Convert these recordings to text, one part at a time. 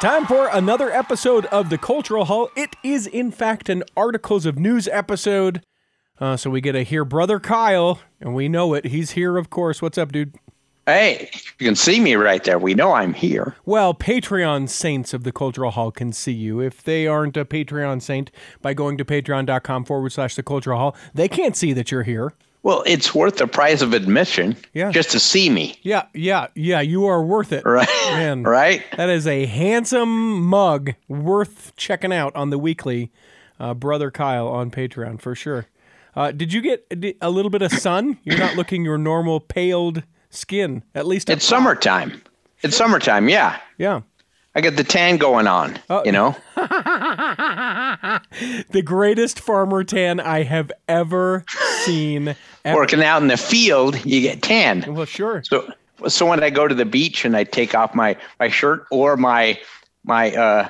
time for another episode of the Cultural Hall. It is, in fact, an Articles of News episode. Uh, so we get to hear Brother Kyle, and we know it. He's here, of course. What's up, dude? Hey, you can see me right there. We know I'm here. Well, Patreon saints of the Cultural Hall can see you. If they aren't a Patreon saint by going to patreon.com forward slash the Cultural Hall, they can't see that you're here. Well, it's worth the price of admission Yeah. just to see me, Yeah, yeah, yeah, you are worth it. right? Man. right? That is a handsome mug worth checking out on the weekly. Uh, Brother Kyle on Patreon for sure. Uh, did you get a- little bit of sun? You're not looking your normal paled skin, at least. It's top. summertime. It's summertime, yeah. Yeah. I got the tan going on, Oh. you know? The greatest farmer tan I have ever seen. ever. Working out in the field, you get tan. Well, sure. So so when I go to the beach and I take off my, my shirt or my my uh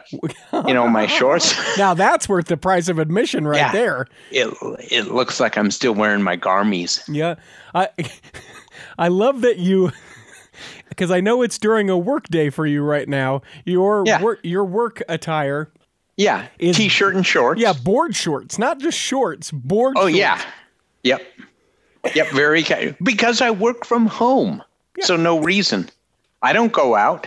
you know, my shorts, Now that's worth the price of admission right Yeah. there. it it looks like I'm still wearing my garmies. Yeah. I I love that you because I know it's during a work day for you right now. Your Yeah. work your work attire. Yeah, Is- t-shirt and shorts. Yeah, board shorts, not just shorts, board Oh shorts. yeah. Yep. Yep. Very ca- because I work from home, so no reason. I don't go out.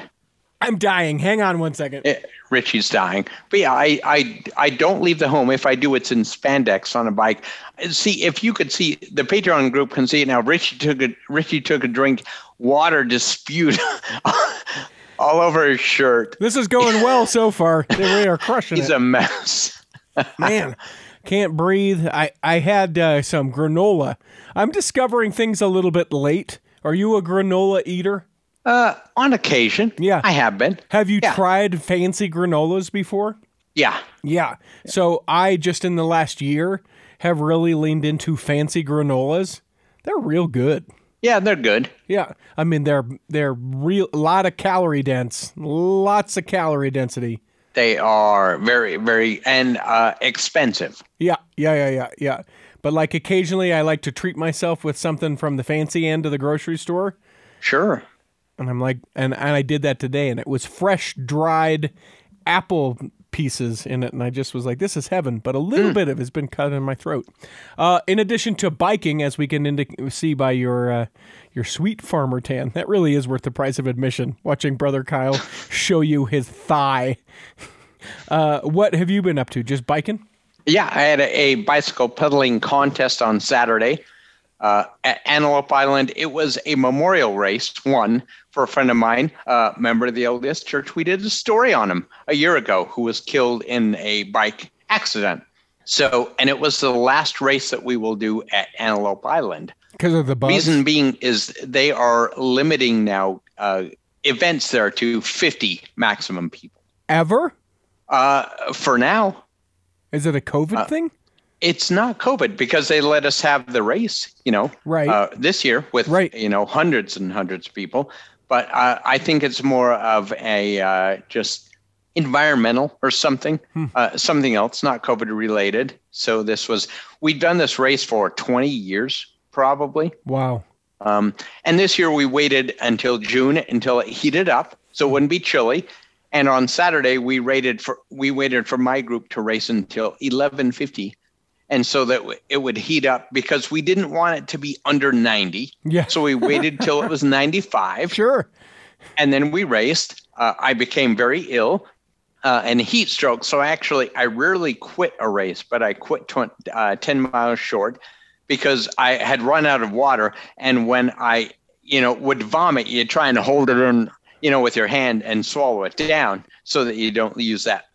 I'm dying. Hang on one second. Eh, Richie's dying, but yeah, I I I don't leave the home. If I do, it's in spandex on a bike. See, if you could see the Patreon group can see it now. Richie took a Richie took a drink. Water dispute. all over his shirt. This is going well so far. We are crushing He's it. a mess. Man, can't breathe. I I had uh, some granola. I'm discovering things a little bit late. Are you a granola eater? Uh, on occasion, Yeah. I have been. Have you Yeah. tried fancy granolas before? Yeah, Yeah. So I just in the last year have really leaned into fancy granolas. They're real good. yeah, they're good. Yeah. I mean they're they're real a lot of calorie dense. Lots of calorie density. They are very, very and uh, expensive. Yeah. Yeah, yeah, yeah, yeah. But like occasionally I like to treat myself with something from the fancy end of the grocery store. Sure. And I'm like and, and I did that today and it was fresh dried apple pieces in it and I just was like this is heaven but a little bit of it's been cut in my throat. Uh, in addition to biking as we can indi- see by your uh, your sweet farmer tan that really is worth the price of admission watching brother Kyle show you his thigh. Uh, what have you been up to? Just biking? Yeah, I had a, a bicycle pedaling contest on Saturday uh, at Antelope Island. It was a memorial race, one for a friend of mine, uh, member of the LDS Church. We did a story on him a year ago, who was killed in a bike accident. So, and it was the last race that we will do at Antelope Island. Because of the? Reason being is they are limiting now uh, events there to 50 maximum people. Ever? Uh, for now, Is it a COVID Uh, thing? it's not COVID because they let us have the race, you know, Right. uh, this year with Right. you know hundreds and hundreds of people. But uh, I think it's more of a uh, just environmental or something, Hmm. uh, something else, not COVID related. So this was we've done this race for 20 years probably, Wow. um, and this year we waited until June until it heated up so it wouldn't be chilly. And on Saturday we rated for we waited for my group to race until 11:50, and so that it would heat up because we didn't want it to be under 90. Yeah. So we waited till it was 95, Sure. and then we raced. Uh, I became very ill. Uh, and heat stroke. So actually, I rarely quit a race, but I quit tw- uh, 10 miles short because I had run out of water. And when I, you know, would vomit, you try and hold it in, you know, with your hand and swallow it down so that you don't use that,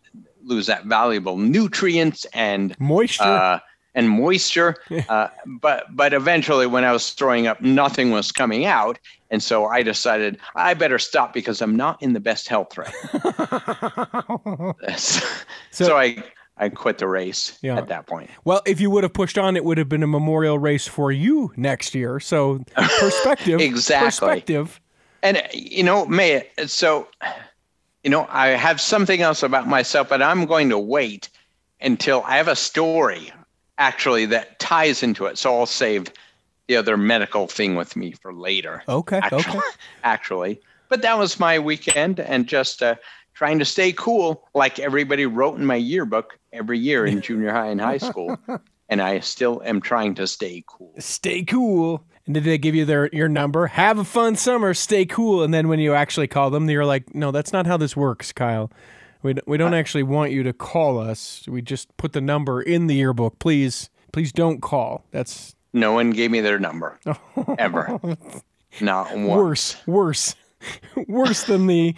lose that valuable nutrients and Moisture. uh, and moisture. Uh, but but eventually, when I was throwing up, nothing was coming out, and so I decided I better stop because I'm not in the best health right. so, So- I I quit the race Yeah. at that point. Well, if you would have pushed on, it would have been a memorial race for you next year. So perspective, Exactly. perspective. And uh, you know, May so you know, I have something else about myself, but I'm going to wait until I have a story actually that ties into it. So I'll save the other medical thing with me for later. Okay. Actually, Okay. actually. But that was my weekend and just uh, trying to stay cool, like everybody wrote in my yearbook every year in junior high and high school. And I still am trying to stay cool. Stay cool. And did they give you their your number? Have a fun summer. Stay cool. And then when you actually call them, you're like, no, that's not how this works, Kyle. We we don't actually want you to call us. We just put the number in the yearbook. Please, please don't call. That's No one gave me their number ever. Not one. worse, worse, worse than the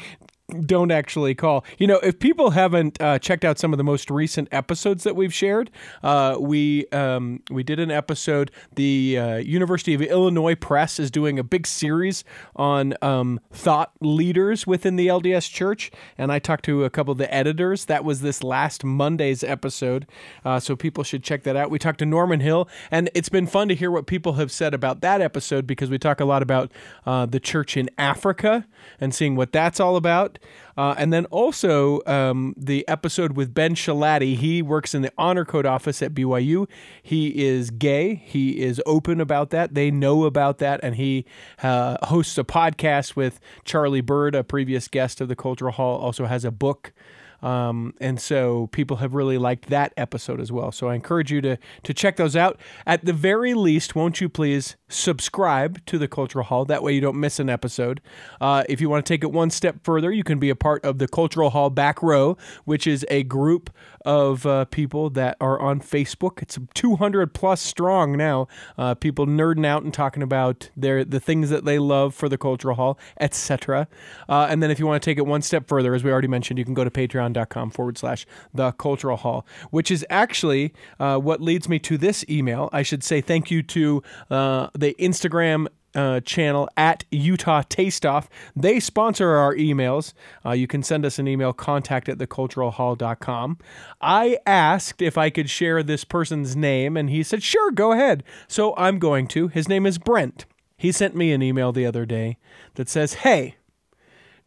don't actually call. You know, if people haven't uh, checked out some of the most recent episodes that we've shared, uh, we um, we did an episode. The uh, University of Illinois Press is doing a big series on um, thought leaders within the LDS Church, and I talked to a couple of the editors. That was this last Monday's episode, uh, so people should check that out. We talked to Norman Hill, and it's been fun to hear what people have said about that episode because we talk a lot about uh, the church in Africa and seeing what that's all about. Uh, and then also um, the episode with Ben Schilaty. He works in the honor code office at BYU. He is gay. He is open about that. They know about that. And he uh, hosts a podcast with Charlie Bird, a previous guest of the Cultural Hall, also has a book. Um, and so people have really liked that episode as well. So I encourage you to to check those out. At the very least, won't you please subscribe to the Cultural Hall? That way you don't miss an episode. Uh, if you want to take it one step further, you can be a part of the Cultural Hall Back Row, which is a group of uh, people that are on Facebook. It's 200 plus strong now. Uh, people nerding out and talking about their the things that they love for the Cultural Hall, etc. Uh, and then if you want to take it one step further, as we already mentioned, you can go to patreon.com forward slash the Cultural Hall, which is actually uh, what leads me to this email. I should say thank you to uh, the Instagram uh, channel at Utah Taste Off. They sponsor our emails. Uh, you can send us an email, contact at theculturalhall.com. I asked if I could share this person's name, and he said, sure, go ahead. So I'm going to. His name is Brent. He sent me an email the other day that says, hey,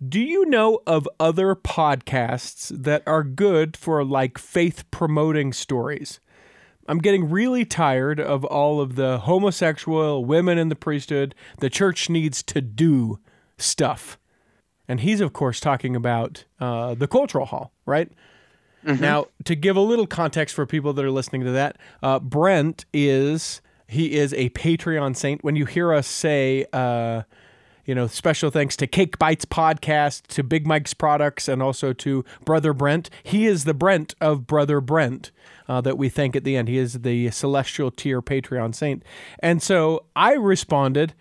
do you know of other podcasts that are good for like faith promoting stories? I'm getting really tired of all of the homosexual, women in the priesthood, the church needs to do stuff. And he's, of course, talking about uh, the cultural hall, right? Now, to give a little context for people that are listening to that, uh, Brent is he is a Patreon saint. When you hear us say, uh, you know, special thanks to Cake Bites podcast, to Big Mike's products, and also to Brother Brent. He is the Brent of Brother Brent uh, that we thank at the end. He is the celestial tier Patreon saint. And so I responded,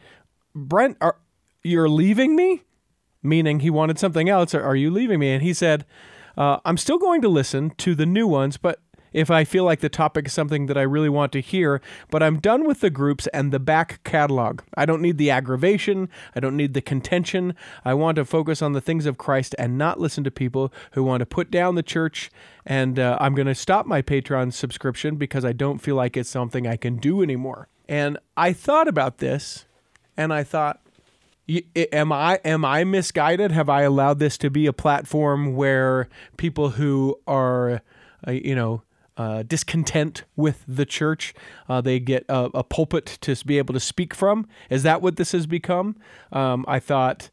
Brent, are you're leaving me? Meaning he wanted something else. Or are you leaving me? And he said, uh, I'm still going to listen to the new ones, but if I feel like the topic is something that I really want to hear, but I'm done with the groups and the back catalog. I don't need the aggravation. I don't need the contention. I want to focus on the things of Christ and not listen to people who want to put down the church. And uh, I'm going to stop my Patreon subscription because I don't feel like it's something I can do anymore. And I thought about this and I thought, am I am I misguided? Have I allowed this to be a platform where people who are, uh, you know, uh, discontent with the church, uh, they get a, a pulpit to be able to speak from? Is that what this has become? Um, I thought.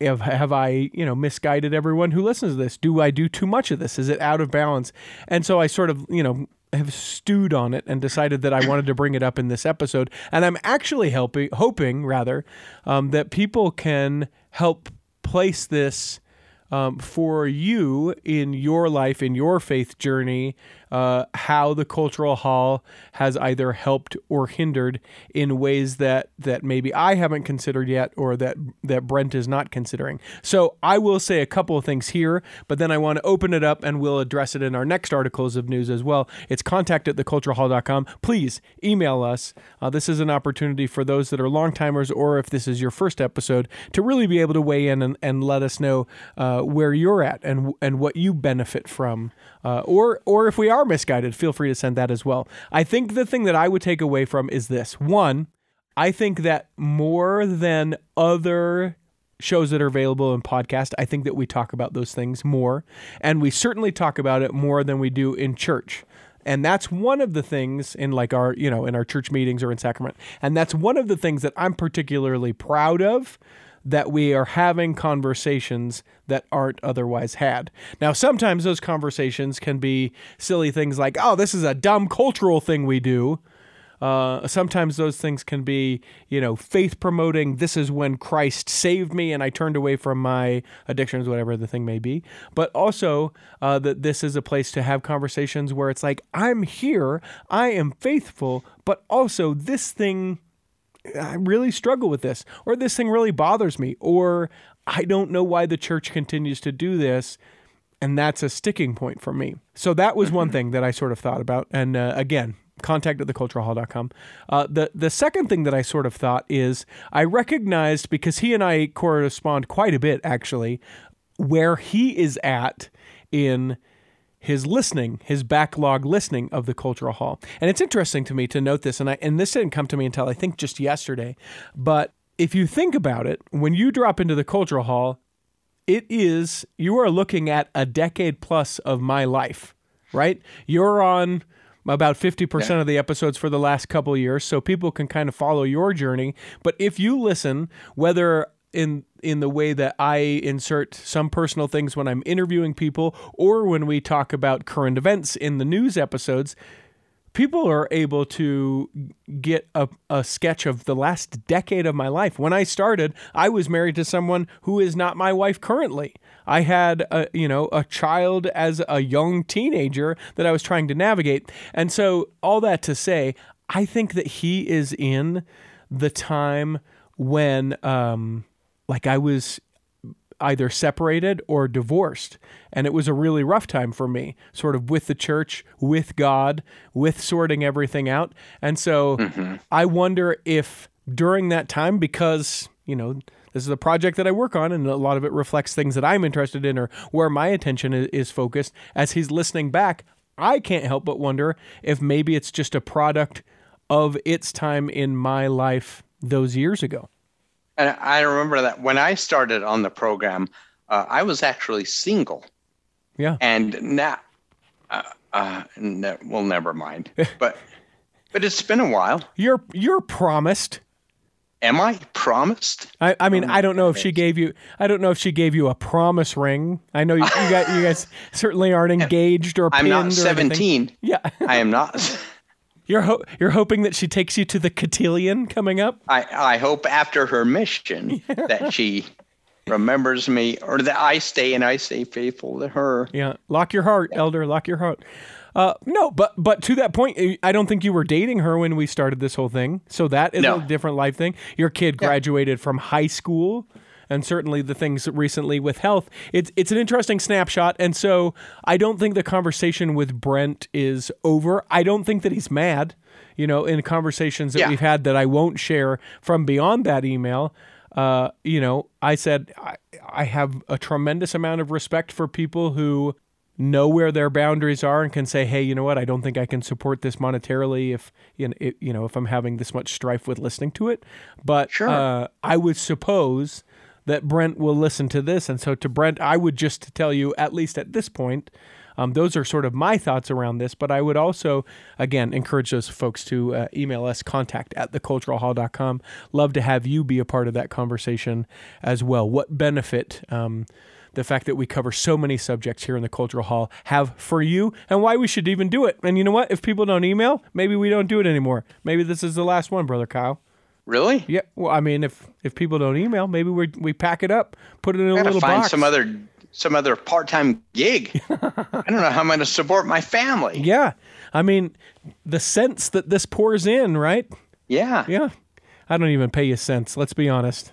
Have, have I, you know, misguided everyone who listens to this? Do I do too much of this? Is it out of balance? And so I sort of, you know, have stewed on it and decided that I wanted to bring it up in this episode. And I'm actually helping, hoping rather, um, that people can help place this um, for you in your life, in your faith journey, uh, how the cultural hall has either helped or hindered in ways that that maybe I haven't considered yet, or that that Brent is not considering. So I will say a couple of things here, but then I want to open it up and we'll address it in our next articles of news as well. It's contact at theculturalhall.com. Please email us. Uh, this is an opportunity for those that are long timers, or if this is your first episode, to really be able to weigh in and, and let us know uh, where you're at and and what you benefit from, uh, or or if we are misguided, feel free to send that as well. I think the thing that I would take away from is this: one, I think that more than other shows that are available in podcast, I think that we talk about those things more, and we certainly talk about it more than we do in church. And that's one of the things in like our, you know, in our church meetings or in sacrament. And that's one of the things that I'm particularly proud of that we are having conversations that aren't otherwise had. Now, sometimes those conversations can be silly things like, oh, this is a dumb cultural thing we do. Uh, sometimes those things can be, you know, faith promoting. This is when Christ saved me and I turned away from my addictions, whatever the thing may be. But also uh, that this is a place to have conversations where it's like, I'm here, I am faithful, but also this thing, I really struggle with this, or this thing really bothers me, or I don't know why the church continues to do this and that's a sticking point for me. So that was one thing that I sort of thought about. And uh, again, contact at theculturalhall.com. Uh, the, the second thing that I sort of thought is I recognized, because he and I correspond quite a bit actually, where he is at in his listening, his backlog listening of the Cultural Hall. And it's interesting to me to note this, and I and this didn't come to me until I think just yesterday. But if you think about it, when you drop into the Cultural Hall, it is you are looking at a decade plus of my life, right? You're on about 50% of the episodes for the last couple of years so people can kind of follow your journey but if you listen whether in in the way that I insert some personal things when I'm interviewing people or when we talk about current events in the news episodes people are able to get a, a sketch of the last decade of my life. When I started, I was married to someone who is not my wife currently. I had a, you know, a child as a young teenager that I was trying to navigate. And so all that to say, I think that he is in the time when um like I was either separated or divorced. And it was a really rough time for me, sort of with the church, with God, with sorting everything out. And so mm-hmm. I wonder if during that time, because, you know, this is a project that I work on, and a lot of it reflects things that I'm interested in or where my attention is focused. As he's listening back, I can't help but wonder if maybe it's just a product of its time in my life those years ago. And I remember that when I started on the program, uh, I was actually single. Yeah. And now, uh, uh, well, never mind. but but it's been a while. You're you're promised. Am I promised? I, I mean, I don't know if she gave you. I don't know if she gave you a promise ring. I know you, you got you guys certainly aren't engaged or. I'm not seventeen. Yeah, I am not. You're ho- you're hoping that she takes you to the cotillion coming up. I I hope after her mission yeah. that she remembers me, or that I stay and I stay faithful to her. Yeah, lock your heart, Elder. Lock your heart. Uh, no, but but to that point, I don't think you were dating her when we started this whole thing. So that is no. a different life thing. Your kid graduated yeah. from high school and certainly the things recently with health. It's it's an interesting snapshot, and so I don't think the conversation with Brent is over. I don't think that he's mad. You know, in conversations that yeah. we've had that I won't share from beyond that email. Uh, you know, I said I, I have a tremendous amount of respect for people who know where their boundaries are and can say, "Hey, you know what? I don't think I can support this monetarily if you know, it, you know if I'm having this much strife with listening to it." But sure. uh, I would suppose that Brent will listen to this. And so, to Brent, I would just tell you, at least at this point, um, those are sort of my thoughts around this. But I would also, again, encourage those folks to uh, email us contact at theculturalhall.com. Love to have you be a part of that conversation as well. What benefit um, the fact that we cover so many subjects here in the Cultural Hall have for you and why we should even do it. And you know what? If people don't email, maybe we don't do it anymore. Maybe this is the last one, Brother Kyle. Really? Yeah. Well, I mean, if if people don't email, maybe we we pack it up, put it in a little find box. some other some other part time gig. I don't know how I'm going to support my family. Yeah. I mean, the sense that this pours in, right? Yeah. Yeah. I don't even pay you cents. Let's be honest.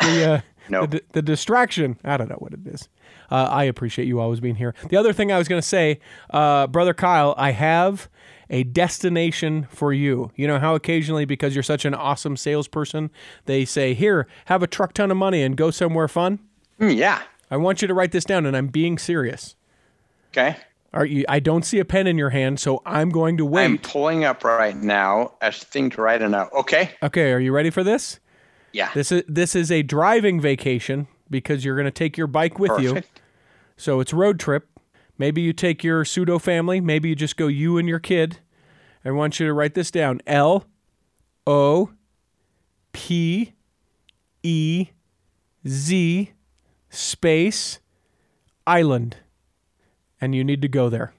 The uh, no. the, the, distraction. I don't know what it is. Uh, I appreciate you always being here. The other thing I was going to say, uh, brother Kyle, I have a destination for you. You know how occasionally, because you're such an awesome salesperson, they say, Here, have a truck ton of money and go somewhere fun? Mm, yeah. I want you to write this down, and I'm being serious. Okay. Are you, I don't see a pen in your hand, so I'm going to wait. I'm pulling up right now a thing to write it out. Okay. Okay. Are you ready for this? Yeah. This is this is a driving vacation because you're going to take your bike with Perfect. you. So it's road trip Maybe you take your pseudo family. Maybe you just go you and your kid. I want you to write this down L O P E Z space island. And you need to go there.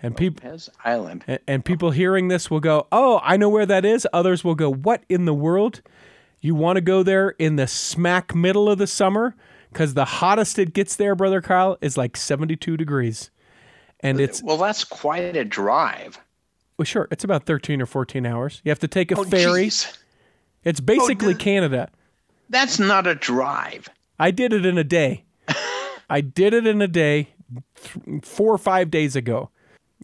And people Island. and, and people hearing this will go, "Oh, I know where that is." Others will go, "What in the world? You want to go there in the smack middle of the summer cuz the hottest it gets there, brother Kyle, is like 72 degrees." And it's Well, that's quite a drive. well, sure, it's about 13 or 14 hours. You have to take a Oh, ferry. jeez. It's basically the- Canada. That's not a drive. I did it in a day. I did it in a day th- 4 or 5 days ago.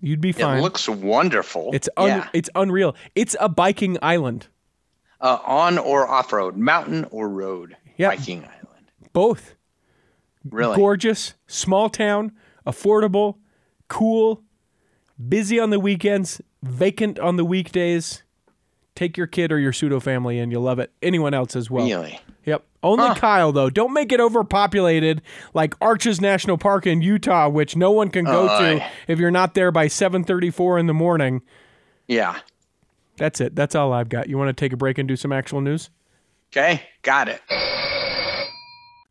You'd be fine. It looks wonderful. it's un- yeah. it's unreal. It's a biking island. uh, on or off road, mountain or road. Yeah. Viking Island. Both. Really? gorgeous, small town, affordable, cool, busy on the weekends, vacant on the weekdays. Take your kid or your pseudo family and you'll love it. Anyone else as well. Really? Yep. Only Kyle though. Don't make it overpopulated like Arches National Park in Utah, which no one can go oh, to if you're not there by 7:34 in the morning. Yeah. That's it. That's all I've got. You want to take a break and do some actual news? Okay. Got it.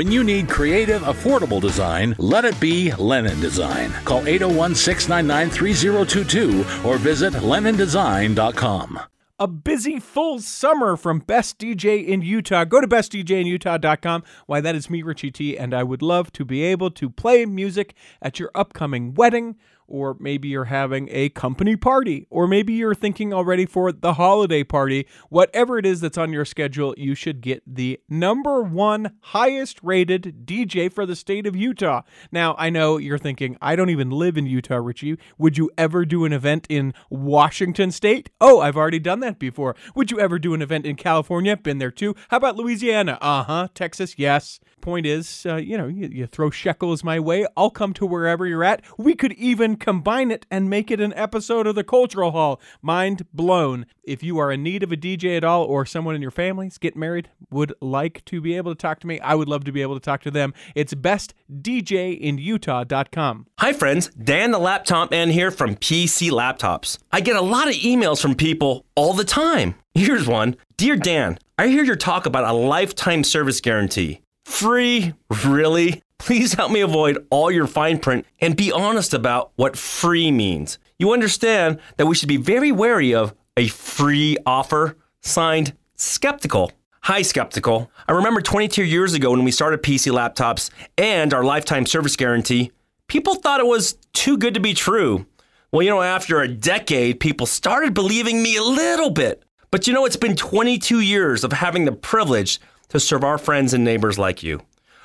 When you need creative, affordable design, let it be Lennon Design. Call 801 699 3022 or visit LennonDesign.com. a busy full summer from Best DJ in Utah. Go to bestdjinutah.com. Why, that is me, Richie T, and I would love to be able to play music at your upcoming wedding, or maybe you're having a company party, or maybe you're thinking already for the holiday party. Whatever it is that's on your schedule, you should get the number one highest rated DJ for the state of Utah. Now, I know you're thinking, I don't even live in Utah, Richie. Would you ever do an event in Washington State? Oh, I've already done that before. Would you ever do an event in California? Been there too. How about Louisiana? Uh huh. Texas? Yes. Point is, uh, you know, you, you throw shekels my way, I'll come to wherever you're at. We could even combine it and make it an episode of the Cultural Hall. Mind blown. If you are in need of a DJ at all, or someone in your families get married, would like to be able to talk to me, I would love to be able to talk to them. It's bestdjinutah.com. Hi, friends. Dan the Laptop Man here from PC Laptops. I get a lot of emails from people all the time. Here's one Dear Dan, I hear your talk about a lifetime service guarantee. Free? Really? Please help me avoid all your fine print and be honest about what free means. You understand that we should be very wary of a free offer. Signed, Skeptical. Hi, Skeptical. I remember 22 years ago when we started PC Laptops and our lifetime service guarantee, people thought it was too good to be true. Well, you know, after a decade, people started believing me a little bit. But you know, it's been 22 years of having the privilege to serve our friends and neighbors like you.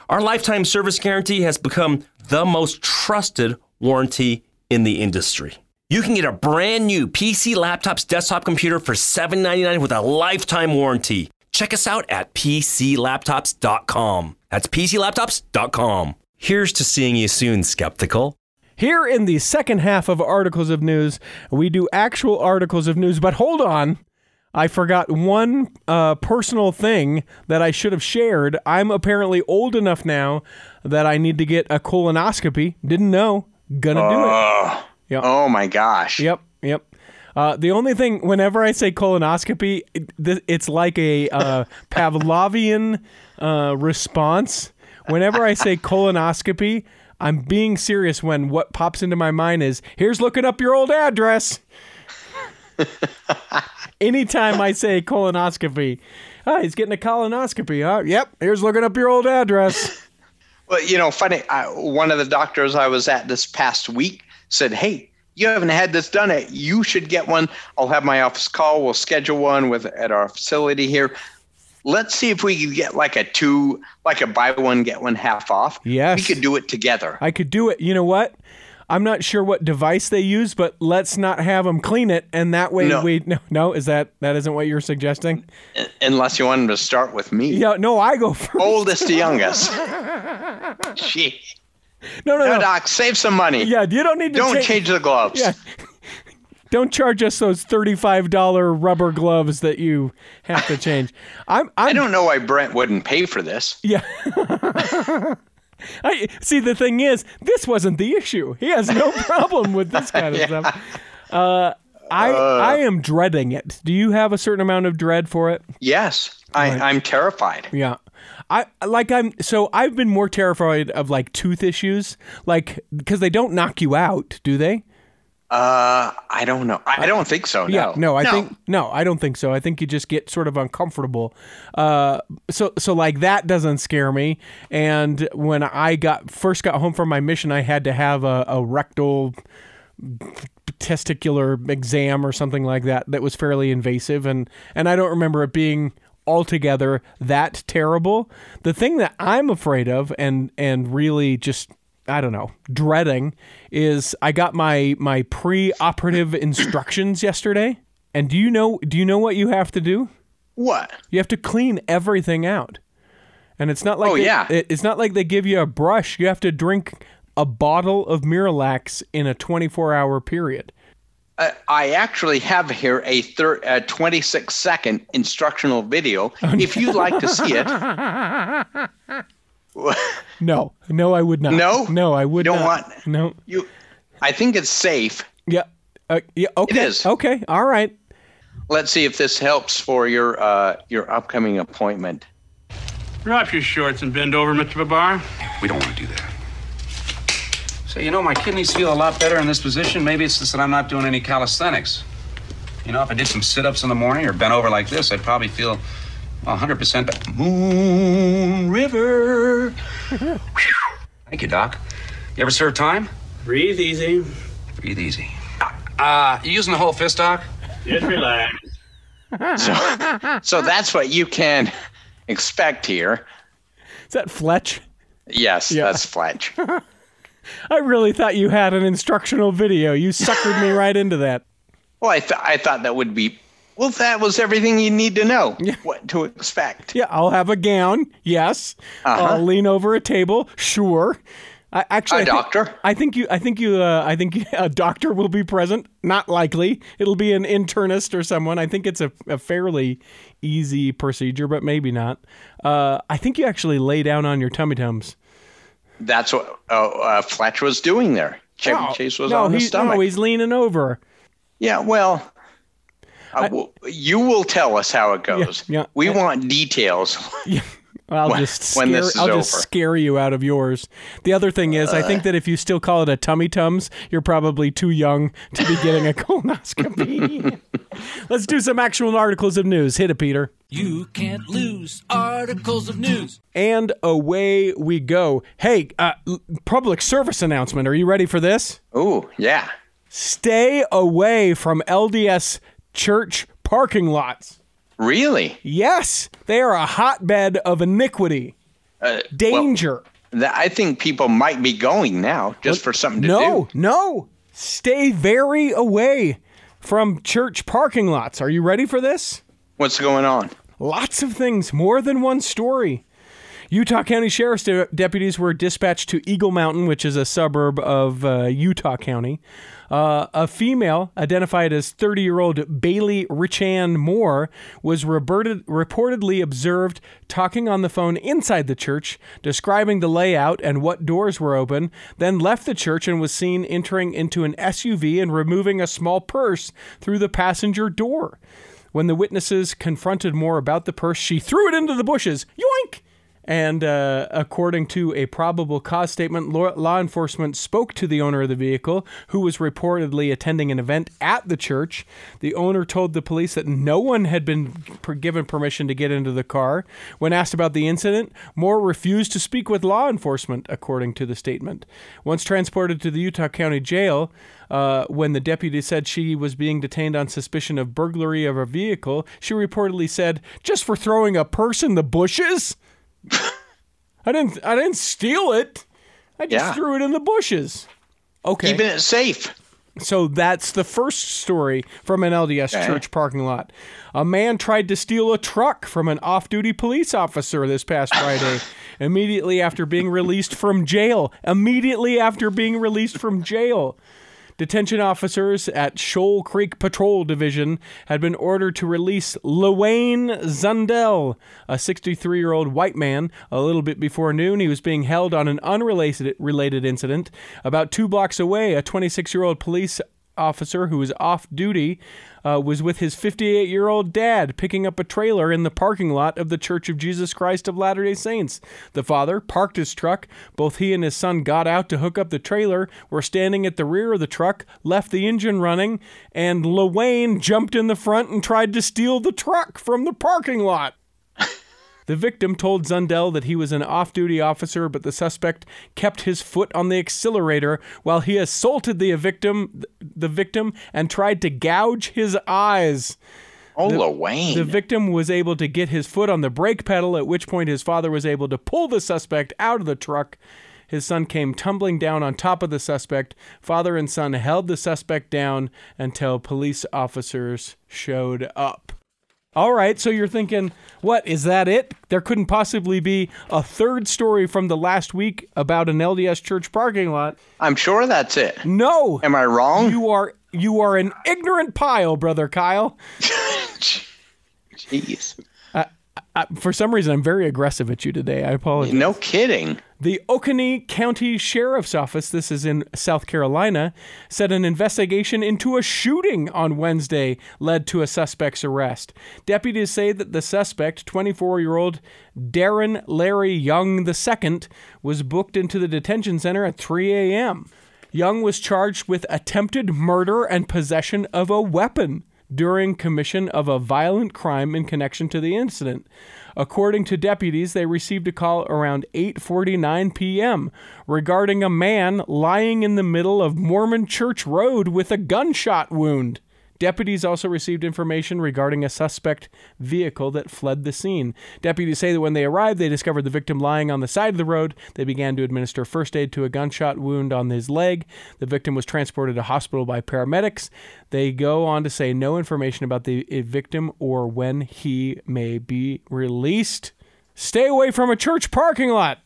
Our lifetime service guarantee has become the most trusted warranty in the industry. You can get a brand new PC Laptops desktop computer for 799 with a lifetime warranty. Check us out at PCLaptops.com. That's PCLaptops.com. Here's to seeing you soon, skeptical. Here in the second half of Articles of News, we do actual articles of news, but hold on. I forgot one uh, personal thing that I should have shared. I'm apparently old enough now that I need to get a colonoscopy. Didn't know. Gonna do it. Oh, Yep. oh my gosh. Yep, yep. Uh, the only thing, whenever I say colonoscopy, it, it's like a uh, Pavlovian uh, response. Whenever I say colonoscopy, I'm being serious when what pops into my mind is here's looking up your old address. Anytime I say colonoscopy, oh, he's getting a colonoscopy. Huh? Yep, here's looking up your old address. Well, you know, funny. I, one of the doctors I was at this past week said, "Hey, you haven't had this done yet. You should get one. I'll have my office call. We'll schedule one with at our facility here. Let's see if we can get like a two, like a buy one get one half off. Yes. we could do it together. I could do it. You know what? I'm not sure what device they use, but let's not have them clean it, and that way No. we no no is that that isn't what you're suggesting? Unless you want them to start with me. Yeah, no, I go first. Oldest to youngest. Gee. no, no, No, no. Doc, save some money. Yeah, you don't need to Don't cha- change the gloves. Yeah. Don't charge us those thirty-five dollar rubber gloves that you have to change. I'm, I'm I don't know why Brent wouldn't pay for this. Yeah. I see. The thing is, this wasn't the issue. He has no problem with this kind of stuff. Uh, I I am dreading it. Do you have a certain amount of dread for it? Yes, I, I'm terrified. Yeah. I like I'm so I've been more terrified of like tooth issues, like because they don't knock you out, do they? Uh, I don't know. I don't think so. Yeah, no, no, I think no, I don't think so. I think you just get sort of uncomfortable. Uh, so so like that doesn't scare me. And when I got first got home from my mission, I had to have a, a rectal testicular exam or something like that that was fairly invasive, and and I don't remember it being altogether that terrible. The thing that I'm afraid of, and and really just I don't know, dreading is I got my my pre-operative instructions yesterday. And do you know do you know what you have to do? What? You have to clean everything out. And it's not like Oh, they- yeah. it- it's not like they give you a brush. You have to drink a bottle of Miralax in a 24-hour period. Uh, I actually have here a, thir- a 26 second instructional video. Oh, if you'd like to see it, No. No, I would not. No? No, I would You don't not. want- No. you, I think it's safe. Yeah. Uh, yeah, okay. is. Okay. All right. Let's see if this helps for your uh, your upcoming appointment. Drop your shorts and bend over, Mr. Babar. We don't want to do that. So, you know, my kidneys feel a lot better in this position. Maybe it's just that I'm not doing any calisthenics. You know, if I did some sit ups in the morning or bent over like this, I'd probably feel well, 100% better. Moon River. Thank you, Doc. You ever serve time? Breathe easy. Breathe easy. Uh, you using the whole fist, Doc? Just relax. So that's what you can expect here. Is that Fletch? Yes, Yeah. that's Fletch. I really thought you had an instructional video. You suckered me right into that. Well, I, th- I thought that would be. Well, that was everything you need to know. What to expect. Yeah, I'll have a gown. Yes. I'll lean over a table. Sure. I actually A I think- doctor? I think you. I think you. Uh, I think a doctor will be present. Not likely. It'll be an internist or someone. I think it's a, a fairly easy procedure, but maybe not. Uh, I think you actually lay down on your tummy tums. That's what uh, uh, Fletch was doing there. Chevy No, Chase was no, on the stomach. No, he's leaning over. Yeah, well, uh, w- you will tell us how it goes. yeah. We want details. I'll When- just scare, when this is I'll just over. scare you out of yours. The other thing is, I think that if you still call it a tummy tums, you're probably too young to be getting a colonoscopy. Let's do some actual articles of news. Hit it, Peter. You can't lose articles of news. And away we go. Hey, uh, public service announcement. Are you ready for this? Ooh, yeah. Stay away from LDS church parking lots. Really? Yes, they are a hotbed of iniquity, Uh, danger. well, th- I think people might be going now just for something to no, do. No, no. Stay very away from church parking lots. Are you ready for this? What's going on? Lots of things, more than one story. Utah County Sheriff's de- deputies were dispatched to Eagle Mountain, which is a suburb of uh, Utah County. Uh, a female, identified as 30 year old Bailey Richanne Moore, was reverted, reportedly observed talking on the phone inside the church, describing the layout and what doors were open, then left the church and was seen entering into an SUV and removing a small purse through the passenger door. When the witnesses confronted Moore about the purse, she threw it into the bushes. Yoink! And uh, according to a probable cause statement, law, law enforcement spoke to the owner of the vehicle, who was reportedly attending an event at the church. The owner told the police that no one had been given permission to get into the car. When asked about the incident, Moore refused to speak with law enforcement, according to the statement. Once transported to the Utah County Jail, uh, when the deputy said she was being detained on suspicion of burglary of a vehicle, she reportedly said, "Just for throwing a purse in the bushes." I didn't. I didn't steal it. I just Yeah. threw it in the bushes. Okay. keeping it safe. So that's the first story from an LDS Okay. church parking lot. A man tried to steal a truck from an off duty police officer this past Friday, immediately after being released from jail. Immediately after being released from jail. Detention officers at Shoal Creek Patrol Division had been ordered to release Lewayne Zundel, a 63 year old white man. A little bit before noon, he was being held on an unrelated related incident. About two blocks away, a 26 year old police officer who was off duty uh, was with his 58 year old dad picking up a trailer in the parking lot of the Church of Jesus Christ of Latter day Saints. The father parked his truck. Both he and his son got out to hook up the trailer, were standing at the rear of the truck, left the engine running, and Lewayne jumped in the front and tried to steal the truck from the parking lot. The victim told Zundel that he was an off duty officer, but the suspect kept his foot on the accelerator while he assaulted the victim, the victim and tried to gouge his eyes. Oh, Lewayne. The victim was able to get his foot on the brake pedal, at which point his father was able to pull the suspect out of the truck. His son came tumbling down on top of the suspect. Father and son held the suspect down until police officers showed up. All right, so you're thinking, what is that it? There couldn't possibly be a third story from the last week about an LDS church parking lot. I'm sure that's it. No. Am I wrong? You are you are an ignorant pile, brother Kyle. Jeez. I, for some reason, I'm very aggressive at you today. I apologize. No kidding. The Oconee County Sheriff's Office, this is in South Carolina, said an investigation into a shooting on Wednesday led to a suspect's arrest. Deputies say that the suspect, 24 year old Darren Larry Young II, was booked into the detention center at 3 a.m. Young was charged with attempted murder and possession of a weapon during commission of a violent crime in connection to the incident. According to deputies, they received a call around 8:49 p.m. regarding a man lying in the middle of Mormon Church Road with a gunshot wound. Deputies also received information regarding a suspect vehicle that fled the scene. Deputies say that when they arrived, they discovered the victim lying on the side of the road. They began to administer first aid to a gunshot wound on his leg. The victim was transported to hospital by paramedics. They go on to say no information about the victim or when he may be released. Stay away from a church parking lot.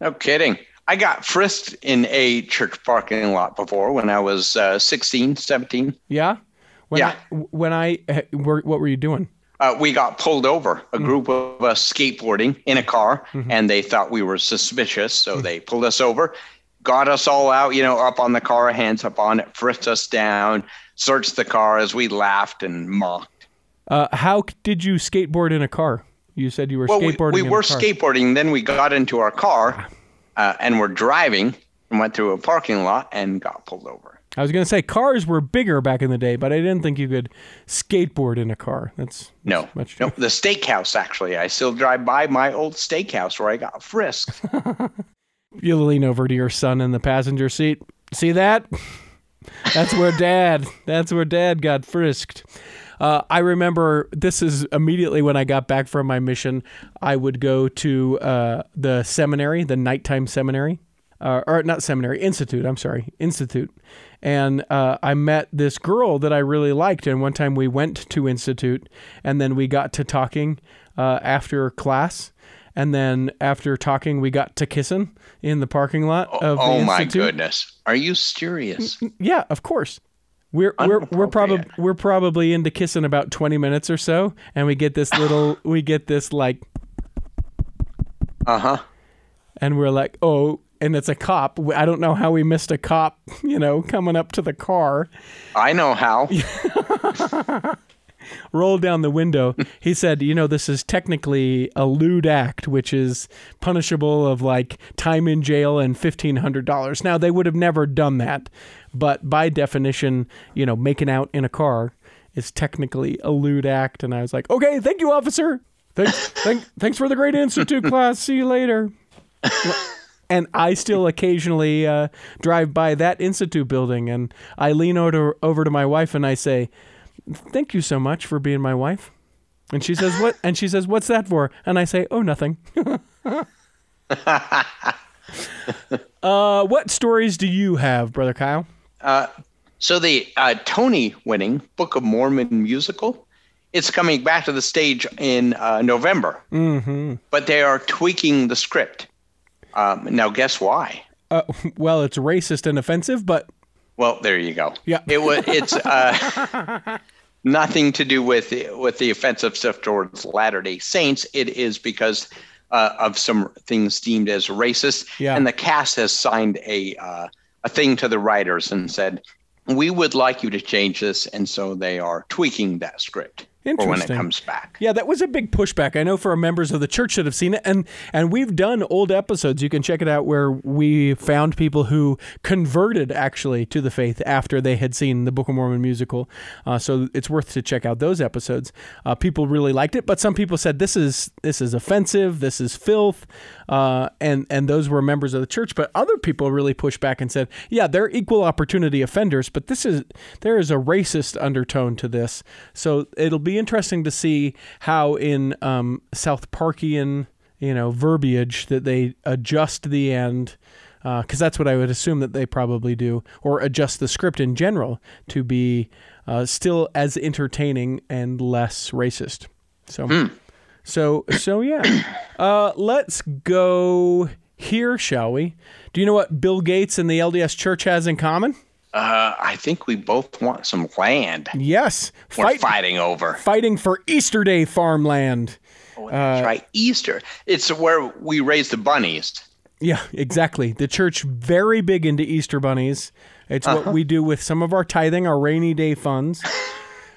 No kidding. I got frisked in a church parking lot before when I was uh, 16, 17. Yeah? When Yeah. I, when I, were- what were you doing? Uh, we got pulled over, a group of us skateboarding in a car, Mm-hmm. and they thought we were suspicious. So they pulled us over, got us all out, you know, up on the car, hands up on it, frisked us down, searched the car as we laughed and mocked. Uh, how did you skateboard in a car? You said you were Well, we, skateboarding. we in were a car. skateboarding, then we got into our car uh, and were driving and went through a parking lot and got pulled over. I was going to say cars were bigger back in the day, but I didn't think you could skateboard in a car. That's No, much no, the steakhouse actually. I still drive by my old steakhouse where I got frisked. you lean over to your son in the passenger seat. See that? That's where dad. That's where dad got frisked. Uh, I remember this is immediately when I got back from my mission. I would go to uh, the seminary, the nighttime seminary, uh, or not seminary, institute. I'm sorry, institute. And uh, I met this girl that I really liked. And one time we went to institute, and then we got to talking uh, after class. And then after talking, we got to kissing in the parking lot of the oh my institute. goodness. Are you serious? Yeah, of course. We're we're we're probably we're probably into kissing about twenty minutes or so, and we get this little we get this like, Uh huh. and we're like, oh, and it's a cop. I don't know how we missed a cop, you know, coming up to the car. I know how. rolled down the window. He said, "You know, this is technically a lewd act, which is punishable of like time in jail and fifteen hundred dollars." Now they would have never done that, but by definition, you know, making out in a car is technically a lewd act. And I was like, "Okay, thank you, officer. Thanks, thank, thanks for the great institute class. See you later." And I still occasionally uh, drive by that institute building, and I lean over over to my wife and I say, "Thank you so much for being my wife." And she says, "What?" And she says, "What's that for?" And I say, "Oh, nothing." Uh, what stories do you have, brother Kyle? So the uh, Tony-winning Book of Mormon musical, it's coming back to the stage in uh, November. Mm-hmm. But they are tweaking the script. Um, now, guess why? Uh, well, it's racist and offensive, but Well, there you go. Yeah. it was. It's uh, nothing to do with with the offensive stuff towards Latter Day Saints. It is because uh, of some things deemed as racist, Yeah. and the cast has signed a uh, a thing to the writers and said, "We would like you to change this," and so they are tweaking that script for when it comes back. Yeah, that was a big pushback. I know for members of the church that have seen it, and and we've done old episodes. You can check it out where we found people who converted actually to the faith after they had seen the Book of Mormon musical. Uh, so it's worth to check out those episodes. Uh, people really liked it, but some people said this is this is offensive, this is filth, uh, and and those were members of the church. But other people really pushed back and said, yeah, they're equal opportunity offenders, but this is there is a racist undertone to this. So it'll be interesting to see how in um, South Parkian, you know, verbiage that they adjust the end, because that's what I would assume that they probably do, or adjust the script in general to be uh, still as entertaining and less racist. So, so, so yeah. Uh, let's go here, shall we? Do you know what Bill Gates and the LDS Church has in common? Uh, I think we both want some land. Yes, We're fight, fighting over. fighting for Easterday farmland. Oh, that's right, Easter. It's where we raise the bunnies. Yeah, exactly. The church very big into Easter bunnies. It's what we do with some of our tithing, our rainy day funds.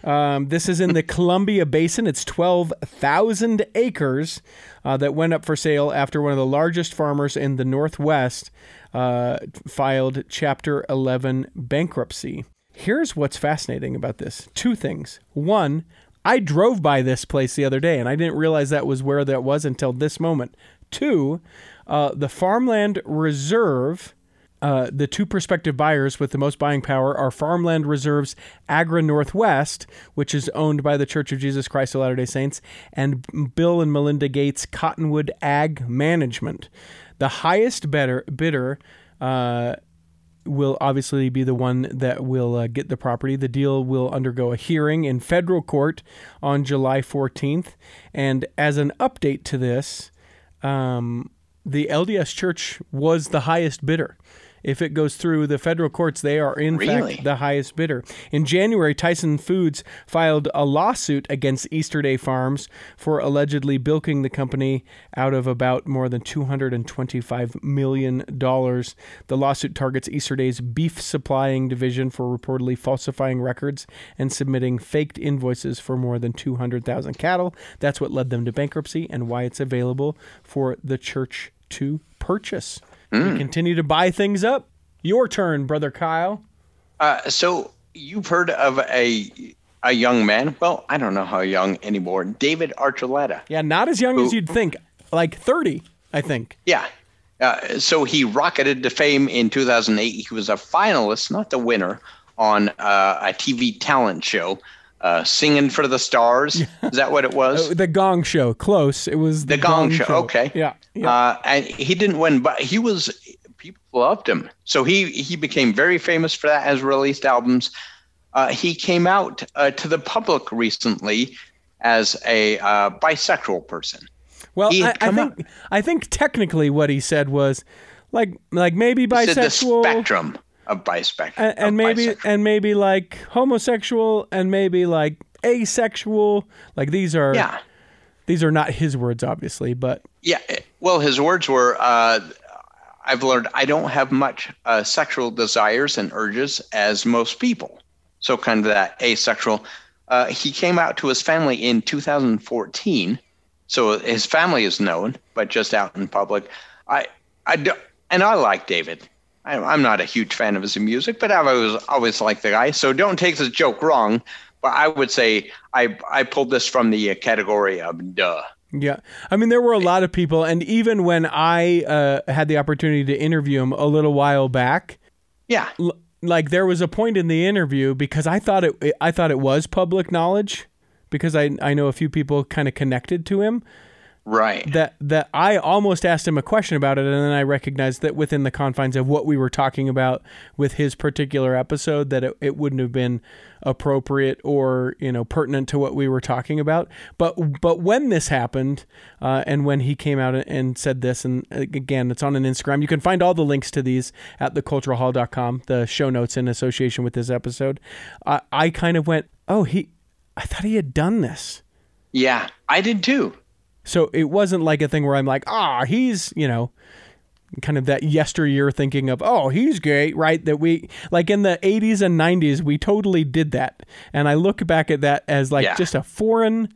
Um, this is in the Columbia Basin. It's 12,000 acres uh, that went up for sale after one of the largest farmers in the Northwest uh, filed Chapter 11 bankruptcy. Here's what's fascinating about this two things. One, I drove by this place the other day and I didn't realize that was where that was until this moment. Two, uh, the Farmland Reserve uh, the two prospective buyers with the most buying power are Farmland Reserves AgriNorthwest, which is owned by the Church of Jesus Christ of Latter day Saints, and Bill and Melinda Gates Cottonwood Ag Management. The highest bidder, bidder uh, will obviously be the one that will uh, get the property. The deal will undergo a hearing in federal court on July 14th. And as an update to this, um, the LDS Church was the highest bidder. If it goes through the federal courts, they are in Really? fact the highest bidder. In January, Tyson Foods filed a lawsuit against Easterday Farms for allegedly bilking the company out of about more than $225 million. The lawsuit targets Easterday's beef supplying division for reportedly falsifying records and submitting faked invoices for more than 200,000 cattle. That's what led them to bankruptcy and why it's available for the church to purchase. We continue to buy things up. Your turn, brother Kyle. Uh, so you've heard of a a young man? Well, I don't know how young anymore. David Archuleta. Yeah, not as young as you'd think. Like 30, I think. Yeah. Uh, so he rocketed to fame in 2008. He was a finalist, not the winner, on uh, a TV talent show, uh, Singing for the Stars. Is that what it was? Uh, The Gong Show. Close. It was the, The Gong Show, okay. Yeah. Uh, and he didn't win, but he was people loved him. So he he became very famous for that. as released albums. Uh, he came out uh, to the public recently as a uh, bisexual person. well, I, I think I think technically what he said was like like maybe He said the bisexual spectrum of bisexual, and, and maybe bisexual. and maybe like homosexual and maybe like asexual. Like these are yeah. These are not his words obviously, but Yeah. Well, his words were, uh, "I've learned I don't have much uh, sexual desires and urges as most people." So kind of that asexual. Uh, he came out to his family in 2014, so his family is known, but just out in public. I, I do, and I like David. I'm not a huge fan of his music, but I've always always liked the guy. So don't take this joke wrong. But I would say I I pulled this from the uh, category of duh. Yeah. I mean, there were a lot of people. And even when I uh, had the opportunity to interview him a little while back, Yeah. l- like there was a point in the interview because I thought it, I thought it was public knowledge because I, I know a few people kind of connected to him Right. that that I almost asked him a question about it, and then I recognized that within the confines of what we were talking about with his particular episode, that it, it wouldn't have been appropriate or you know pertinent to what we were talking about. But but when this happened, uh, and when he came out and said this, and again, it's on an Instagram. You can find all the links to these at theculturalhall.com, the show notes in association with this episode. I I kind of went, oh, he, I thought he had done this. Yeah, I did too. So it wasn't like a thing where I'm like, ah, he's, you know, kind of that yesteryear thinking of, oh, he's gay, right? That we, like in the 80s and 90s, we totally did that. And I look back at that as like Yeah. just a foreign,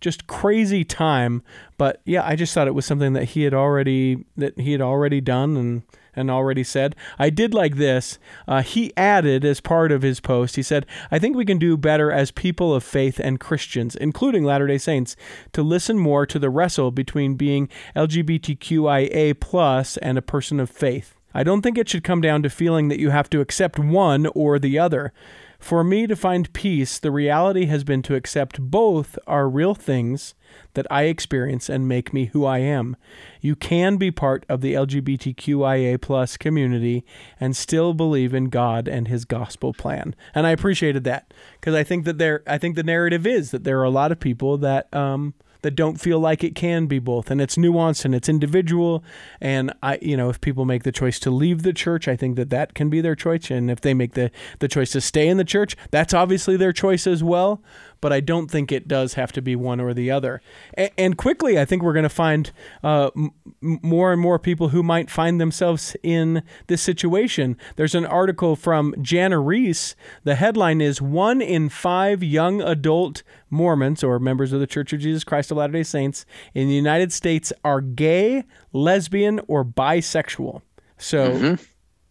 just crazy time. But yeah, I just thought it was something that he had already, that he had already done and, and already said. I did like this. Uh, he added as part of his post, he said, I think we can do better as people of faith and Christians, including Latter day Saints, to listen more to the wrestle between being LGBTQIA plus and a person of faith. I don't think it should come down to feeling that you have to accept one or the other. For me to find peace, the reality has been to accept both are real things that I experience and make me who I am. You can be part of the LGBTQIA plus community and still believe in God and his gospel plan. And I appreciated that because I think that there I think the narrative is that there are a lot of people that um that don't feel like it can be both and it's nuanced and it's individual and i you know if people make the choice to leave the church i think that that can be their choice and if they make the the choice to stay in the church that's obviously their choice as well but i don't think it does have to be one or the other. And, and quickly i think we're going to find uh, m- more and more people who might find themselves in this situation. There's an article from Jana Riess. The headline is one in five young adult Mormons or members of the Church of Jesus Christ of Latter day Saints in the United States are gay, lesbian, or bisexual. So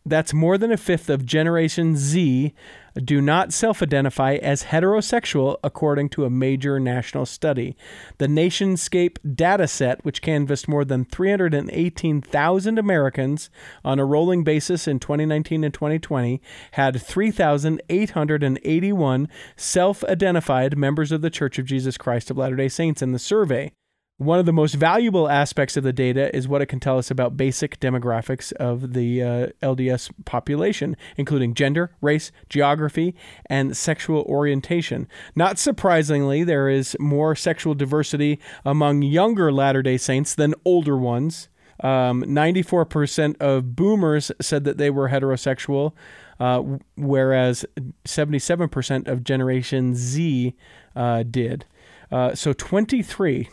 that's more than a fifth of Generation Z do not self identify as heterosexual, according to a major national study. The Nationscape dataset, which canvassed more than 318,000 Americans on a rolling basis in 2019 and 2020, had 3,881 self identified members of the Church of Jesus Christ of Latter day Saints in the survey. One of the most valuable aspects of the data is what it can tell us about basic demographics of the uh, LDS population, including gender, race, geography, and sexual orientation. Not surprisingly, there is more sexual diversity among younger Latter day Saints than older ones. Um, 94% of boomers said that they were heterosexual, uh, whereas 77% of Generation Z uh, did. Uh, so 23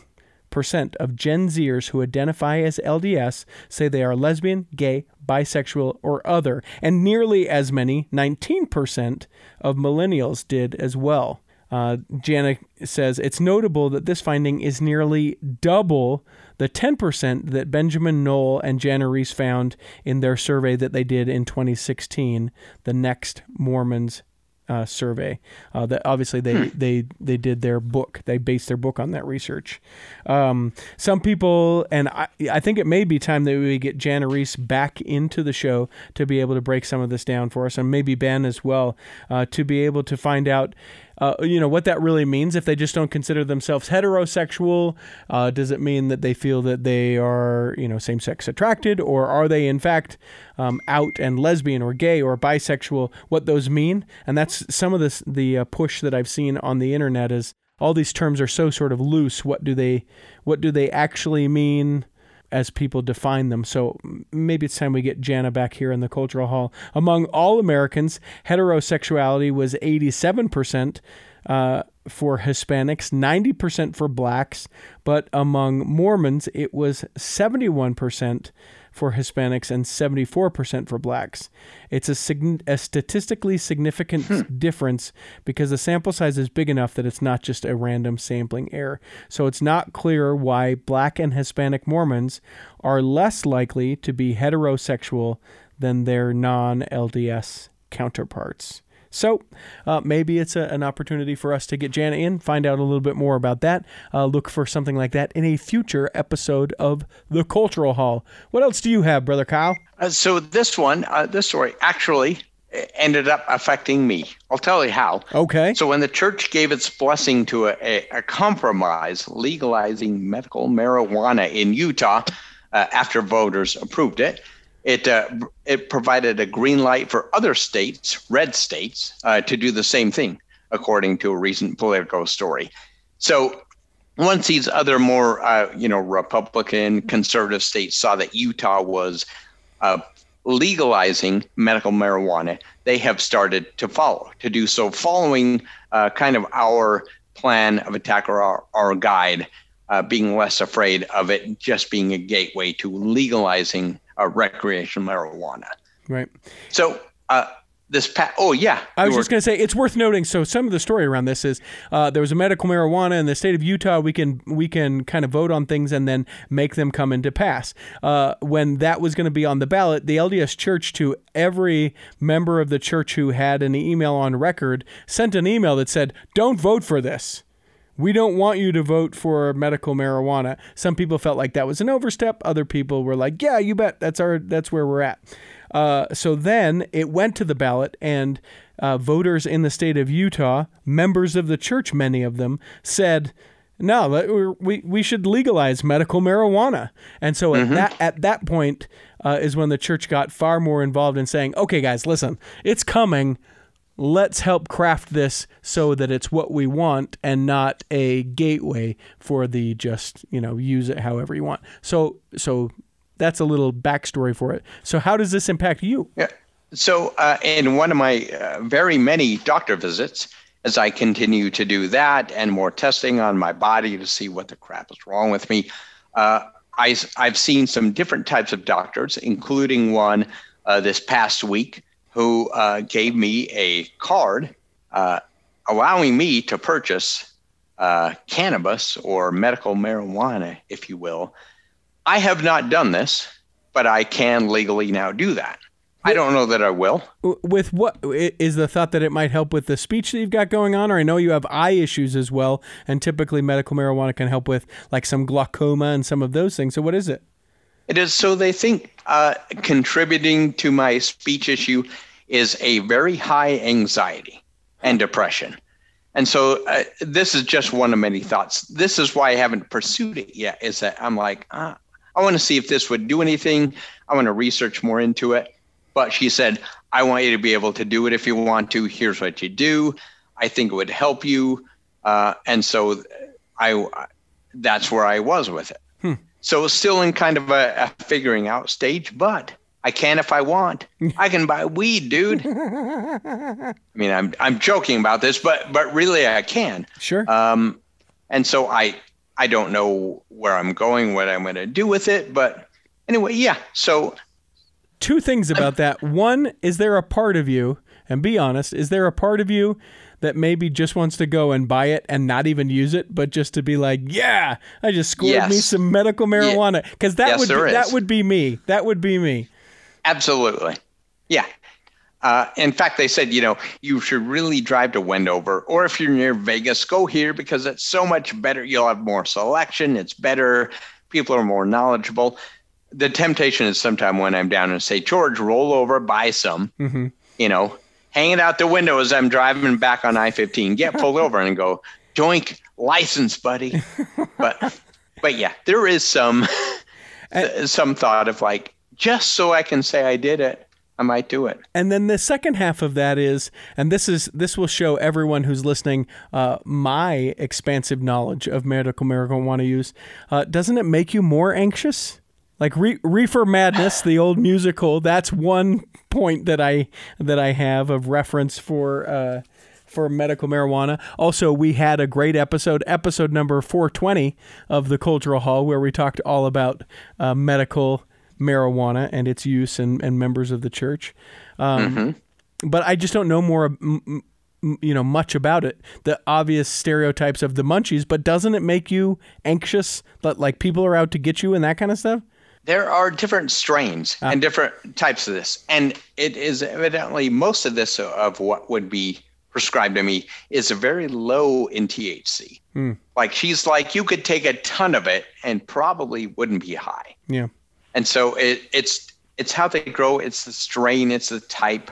percent of Gen Zers who identify as LDS say they are lesbian, gay, bisexual, or other, and nearly as many, 19%, of millennials did as well. Uh, Jana says it's notable that this finding is nearly double the 10% that Benjamin Knoll and Jana Riess found in their survey that they did in 2016, the Next Mormons uh, survey. Uh, that obviously they, they they did their book. They based their book on that research. Um, some people, and I, I think it may be time that we get Jana Riess back into the show to be able to break some of this down for us, and maybe Ben as well, uh, to be able to find out. Uh, you know what that really means if they just don't consider themselves heterosexual uh, does it mean that they feel that they are you know same-sex attracted or are they in fact um, out and lesbian or gay or bisexual? What those mean? And that's some of this the uh, push that i've seen on the internet is all these terms are so sort of loose. What do they what do they actually mean as people define them. So maybe it's time we get Jana back here in the cultural hall. Among all Americans, heterosexuality was 87% uh, for Hispanics, 90% for blacks, but among Mormons, it was 71% for Hispanics and 74% for blacks. It's a, sign- a statistically significant hmm. difference because the sample size is big enough that it's not just a random sampling error. So it's not clear why black and Hispanic Mormons are less likely to be heterosexual than their non LDS counterparts. So uh, maybe it's a, an opportunity for us to get Jana in, find out a little bit more about that. Uh, look for something like that in a future episode of the Cultural Hall. What else do you have, brother Kyle? Uh, so this one, uh, this story, actually, ended up affecting me. I'll tell you how. Okay. So when the church gave its blessing to a, a, a compromise legalizing medical marijuana in Utah uh, after voters approved it, it uh, it provided a green light for other states, red states, uh, to do the same thing, according to a recent Politico story. So once these other more, uh, you know, Republican conservative states saw that Utah was uh, legalizing medical marijuana, they have started to follow, to do so, following uh, kind of our plan of attack or our, our guide, uh, being less afraid of it just being a gateway to legalizing uh, recreational marijuana. Right. So, uh, this pa- oh yeah I was just going to say it's worth noting. So some of the story around this is uh, there was a medical marijuana in the state of Utah. We can we can kind of vote on things and then make them come into pass. Uh, when that was going to be on the ballot, the LDS Church to every member of the church who had an email on record sent an email that said, "Don't vote for this." We don't want you to vote for medical marijuana. Some people felt like that was an overstep. Other people were like, "Yeah, you bet. That's our. That's where we're at." Uh, so then it went to the ballot, and uh, voters in the state of Utah, members of the church, many of them, said, "No, we we should legalize medical marijuana." And so at that at that point uh, is when the church got far more involved in saying, "Okay, guys, listen, it's coming." Let's help craft this so that it's what we want and not a gateway for the just you know use it however you want. So so that's a little backstory for it. So how does this impact you? Yeah. So, uh, in one of my uh, very many doctor visits, as I continue to do that and more testing on my body to see what the crap is wrong with me, uh, I, I've seen some different types of doctors, including one uh, this past week who uh, gave me a card uh, allowing me to purchase uh, cannabis or medical marijuana, if you will. I have not done this, but I can legally now do that. I don't know that I will. With what is the thought that it might help with the speech that you've got going on or i know you have eye issues as well and typically medical marijuana can help with like some glaucoma and some of those things so what is it It is so they think uh, contributing to my speech issue is a very high anxiety and depression. And so uh, this is just one of many thoughts. This is why I haven't pursued it yet, is that I'm like, ah, I want to see if this would do anything. I want to research more into it. But she said, I want you to be able to do it if you want to. Here's what you do. I think it would help you. Uh, and so I, that's where I was with it. So it's still in kind of a, a figuring out stage, but I can if I want. I can buy weed, dude. I mean, I'm I'm joking about this, but but really I can. sure Um, and so I I don't know where I'm going, what I'm going to do with it, but anyway, yeah. So two things about that. One, is there a part of you, and be honest, is there a part of you that maybe just wants to go and buy it and not even use it, but just to be like, yeah, I just scored me some medical marijuana because that Yes, would be, that would be me. That would be me. Absolutely. Yeah. Uh, in fact, they said, you know, you should really drive to Wendover, or if you're near Vegas, go here because it's so much better. You'll have more selection. It's better. People are more knowledgeable. The temptation is sometime when I'm down and say, George, roll over, buy some, you know, hang it out the window as I'm driving back on I 15, get pulled over and go, doink, license, buddy. But, but yeah, there is some, some thought of like, just so I can say I did it, I might do it. And then the second half of that is, and this is this will show everyone who's listening uh, my expansive knowledge of medical marijuana wanna use. Uh, doesn't it make you more anxious? Like Re- Reefer Madness, the old musical. That's one point that I that I have of reference for. Uh, for medical marijuana. Also, we had a great episode, episode number 420 of the Cultural Hall, where we talked all about uh, medical marijuana and its use and, and members of the church. Um, But I just don't know more, m- you know, much about it. The obvious stereotypes of the munchies, but doesn't it make you anxious that like people are out to get you and that kind of stuff? There are different strains and different types of this. And it is evidently most of this of what would be prescribed to me is very low in THC. Like she's like, you could take a ton of it and probably wouldn't be high. Yeah. And so it, it's it's how they grow, it's the strain, it's the type.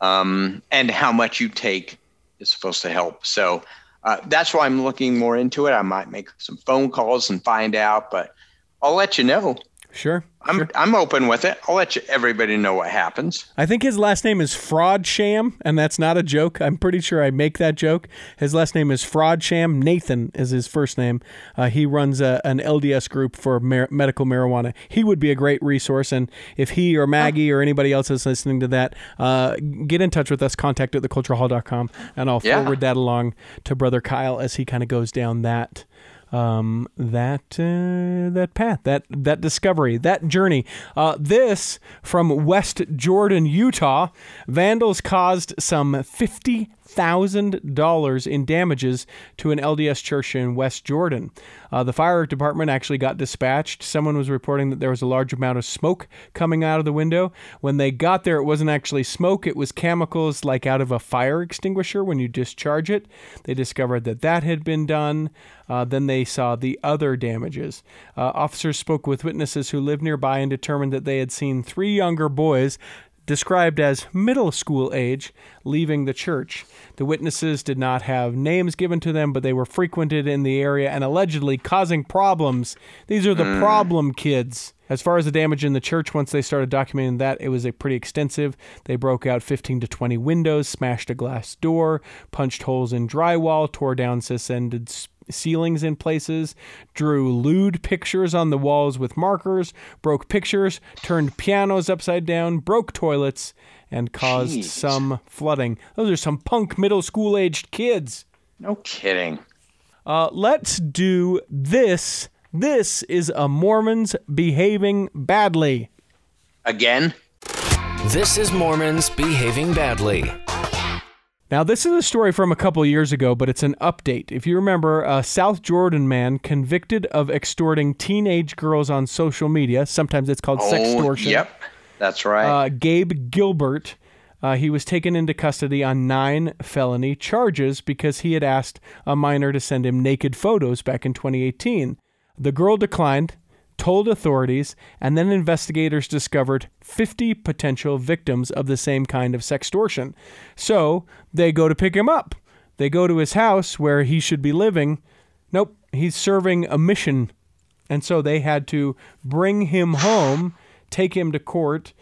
um, and how much you take is supposed to help. So uh, that's why I'm looking more into it. I might make some phone calls and find out, but I'll let you know. Sure. I'm sure. I'm open with it. I'll let you, everybody know what happens. I think his last name is Frodsham, and that's not a joke. I'm pretty sure I make that joke. His last name is Frodsham. Nathan is his first name. Uh, he runs a, an LDS group for mar- medical marijuana. He would be a great resource, and if he or Maggie or anybody else is listening to that, uh, get in touch with us. Contact at theculturalhall.com, and I'll Yeah. forward that along to Brother Kyle as he kind of goes down that um, that uh, that path, that that discovery, that journey. Uh, this from West Jordan, Utah. Vandals caused some fifty thousand dollars in damages to an LDS church in West Jordan. Uh, the fire department actually got dispatched. Someone was reporting that there was a large amount of smoke coming out of the window. When they got there, it wasn't actually smoke; it was chemicals like out of a fire extinguisher when you discharge it. They discovered that that had been done. Uh, then they saw the other damages. Uh, officers spoke with witnesses who lived nearby and determined that they had seen three younger boys described as middle school age, leaving the church. The witnesses did not have names given to them, but they were frequented in the area and allegedly causing problems. These are the hmm. problem kids. As far as the damage in the church, once they started documenting that, it was a pretty extensive. They broke out 15 to 20 windows, smashed a glass door, punched holes in drywall, tore down suspended ceilings in places, drew lewd pictures on the walls with markers, broke pictures, turned pianos upside down, broke toilets, and caused Jeez. some flooding. Those are some punk middle school aged kids. No kidding. Uh, let's do this. This is a Mormons behaving badly. Again? This is Mormons behaving badly. Now, this is a story from a couple years ago, but it's an update. If you remember, a South Jordan man convicted of extorting teenage girls on social media, sometimes it's called Oh, sextortion. yep. That's right. Uh, Gabe Gilbert, uh, he was taken into custody on nine felony charges because he had asked a minor to send him naked photos back in 2018. The girl declined, told authorities, and then investigators discovered 50 potential victims of the same kind of sextortion. So they go to pick him up. They go to his house where he should be living. Nope, he's serving a mission and so they had to bring him home, take him to court,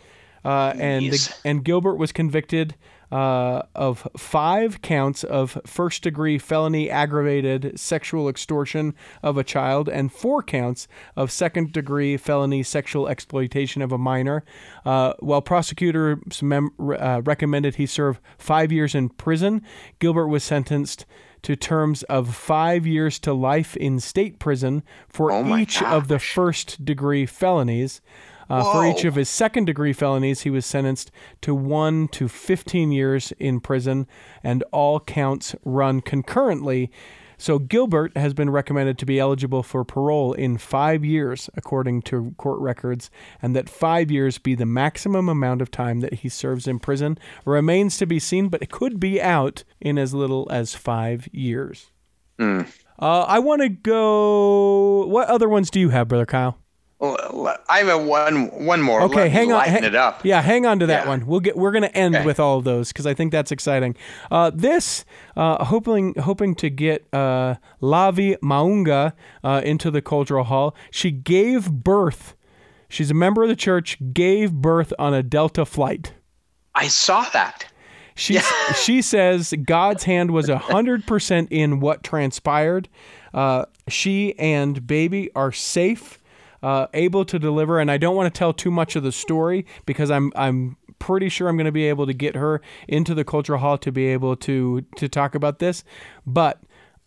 uh, and the, and Gilbert was convicted uh, of five counts of first degree felony aggravated sexual extortion of a child and four counts of second degree felony sexual exploitation of a minor. Uh, while prosecutors mem- uh, recommended he serve five years in prison, Gilbert was sentenced to terms of five years to life in state prison for Oh each of the first degree felonies. Uh, for each of his second degree felonies, he was sentenced to 1 to 15 years in prison, and all counts run concurrently. So Gilbert has been recommended to be eligible for parole in five years, according to court records, and that five years be the maximum amount of time that he serves in prison. Remains to be seen, but it could be out in as little as five years. Uh, I want to go. What other ones do you have, Brother Kyle? I have a one one more. Okay, Let hang on. Lighten hang- it up. Yeah, hang on to that Yeah. one. We'll get. We're going to end Okay. with all of those because I think that's exciting. Uh, this, uh, hoping hoping to get uh, Lavi Mounga uh, into the cultural hall. She gave birth. She's a member of the church. Gave birth on a Delta flight. I saw that. She she says God's hand was hundred percent in what transpired. Uh, she and baby are safe, uh, able to deliver, and I don't want to tell too much of the story because I'm I'm pretty sure I'm going to be able to get her into the cultural hall to be able to to talk about this, but.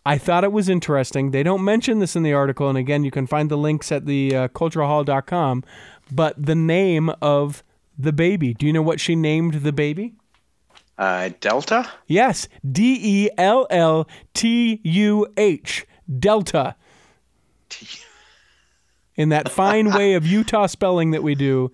I thought it was interesting. They don't mention this in the article, and again, you can find the links at the uh, culturalhall.com. But the name of the baby. Do you know what she named the baby? Uh, Delta. Yes, D E L L T U H, Delta. In that fine way of Utah spelling that we do,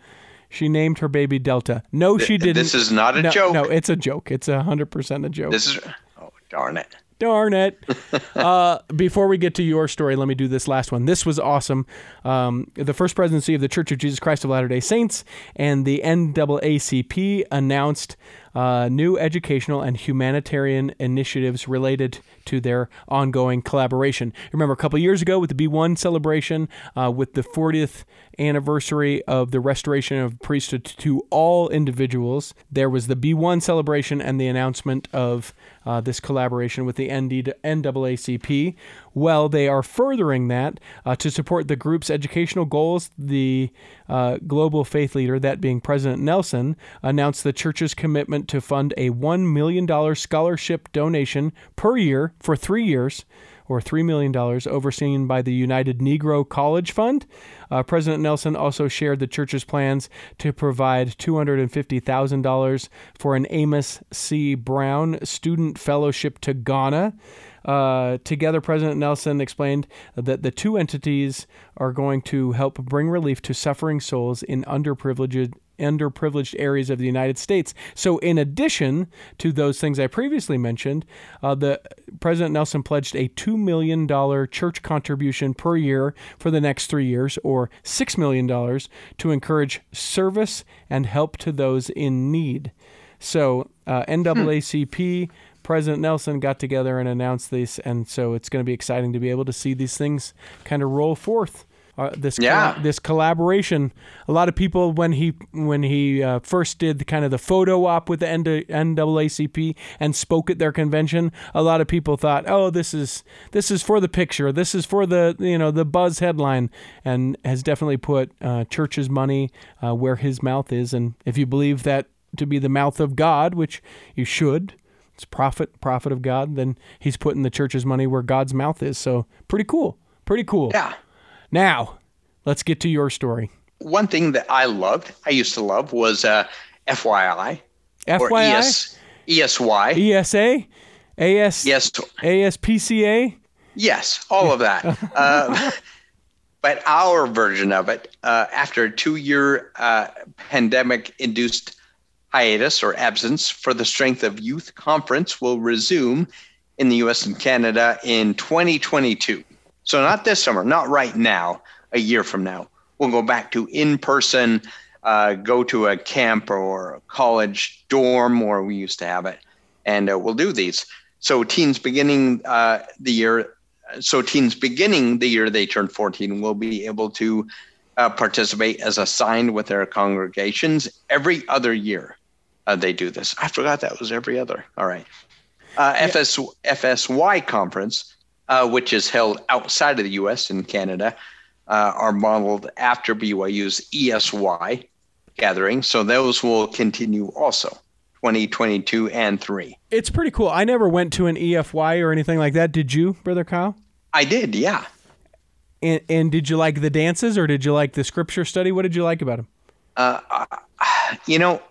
she named her baby Delta. No, she didn't. this is not a no, joke. No, it's a joke. It's a hundred percent a joke. This is. Oh darn it. Darn it. uh, before we get to your story, let me do this last one. This was awesome. Um, the First Presidency of the Church of Jesus Christ of Latter day Saints and the NAACP announced uh, new educational and humanitarian initiatives related to their ongoing collaboration. Remember, a couple years ago with the Be One celebration, uh, with the 40th anniversary of the restoration of priesthood to all individuals, there was the Be One celebration and the announcement of uh, this collaboration with the ND- NAACP. Well, they are furthering that uh, to support the group's educational goals. The uh, global faith leader, that being President Nelson, announced the church's commitment to fund a $1 million scholarship donation per year for three years or $3 million, overseen by the United Negro College Fund. Uh, President Nelson also shared the church's plans to provide $250,000 for an Amos C. Brown Student Fellowship to Ghana. Uh, together, President Nelson explained that the two entities are going to help bring relief to suffering souls in underprivileged underprivileged areas of the United States. So, in addition to those things I previously mentioned, uh, the President Nelson pledged a two million dollar church contribution per year for the next three years, or six million dollars, to encourage service and help to those in need. So, uh, NAACP. President Nelson got together and announced this, and so it's going to be exciting to be able to see these things kind of roll forth. Uh, this Yeah. this collaboration. A lot of people when he when he uh, first did the, kind of the photo op with the N- NAACP and spoke at their convention, a lot of people thought, "Oh, this is this is for the picture. This is for the you know the buzz headline," and has definitely put uh, church's money uh, where his mouth is. And if you believe that to be the mouth of God, which you should. It's prophet, prophet of God. Then he's putting the church's money where God's mouth is. So pretty cool, pretty cool. Yeah. Now, let's get to your story. One thing that I loved, I used to love, was uh, FYI or FYI, ES, ESY. ESA, AS, Yes, ASPCA. yes, all of that. uh, but our version of it, uh, after a two-year uh, pandemic-induced hiatus or absence for the Strength of Youth Conference, will resume in the U.S. and Canada in 2022. So not this summer, not right now. A year from now, we'll go back to in-person. Uh, go to a camp or a college dorm where we used to have it, and uh, we'll do these. So teens beginning uh, the year, so teens beginning the year they turn 14 will be able to uh, participate as assigned with their congregations every other year. Uh, they do this. I forgot that was every other. All right. Uh, FS, FSY conference, uh, which is held outside of the U.S. and Canada, uh, are modeled after BYU's EFY gathering. So those will continue also 2022 and 3. It's pretty cool. I never went to an EFY or anything like that. Did you, brother Kyle? I did, yeah. And, and did you like the dances or did you like the scripture study? What did you like about them? You know,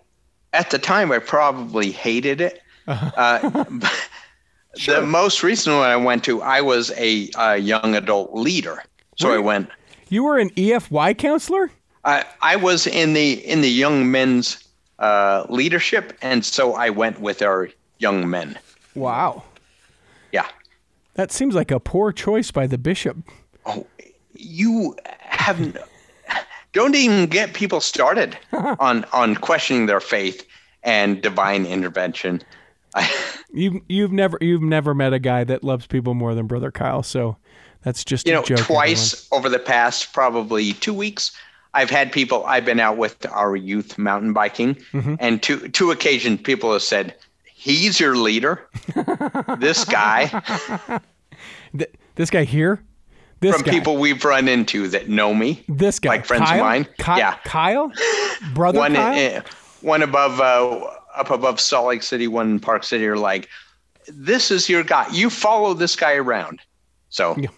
at the time, I probably hated it. Uh, but The most recent one I went to, I was a, uh young adult leader. So I went. You were an EFY counselor? I I was in the in the young men's uh, leadership, and so I went with our young men. Wow. Yeah. That seems like a poor choice by the bishop. Oh, you haven't. Don't even get people started on on questioning their faith and divine intervention. You you've never you've never met a guy that loves people more than brother Kyle, so that's just you a know, joke. twice over the past probably two weeks, I've had people. I've been out with our youth mountain biking, Mm-hmm. and two two occasions, people have said, "He's your leader." this guy. Th- this guy here, this from guy, people we've run into that know me. this guy, like friends of mine. Ky- Yeah. Kyle, brother one Kyle. uh, one above uh, up above Salt Lake City, one in Park City are like, "This is your guy. You follow this guy around." So, Yeah.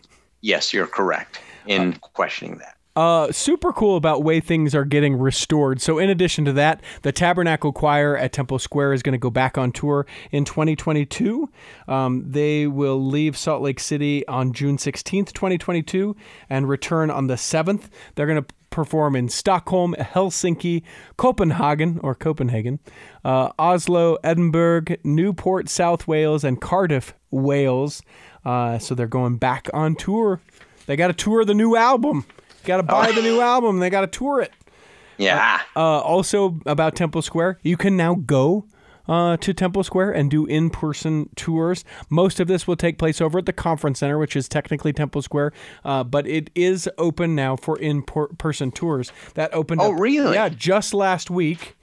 yes, you're correct in questioning that. Uh, super cool about way things are getting restored. So, in addition to that, the Tabernacle Choir at Temple Square is going to go back on tour in 2022. Um, they will leave Salt Lake City on June 16th, 2022, and return on the 7th. They're going to perform in Stockholm, Helsinki, Copenhagen or Copenhagen, uh, Oslo, Edinburgh, Newport, South Wales, and Cardiff, Wales. Uh, so they're going back on tour. They got to tour the new album. Got to buy the new album. They got to tour it. Yeah. Uh, also about Temple Square, you can now go uh, to Temple Square and do in person tours. Most of this will take place over at the Conference Center, which is technically Temple Square, uh, but it is open now for in person tours. That opened Oh, up, really? Yeah, just last week.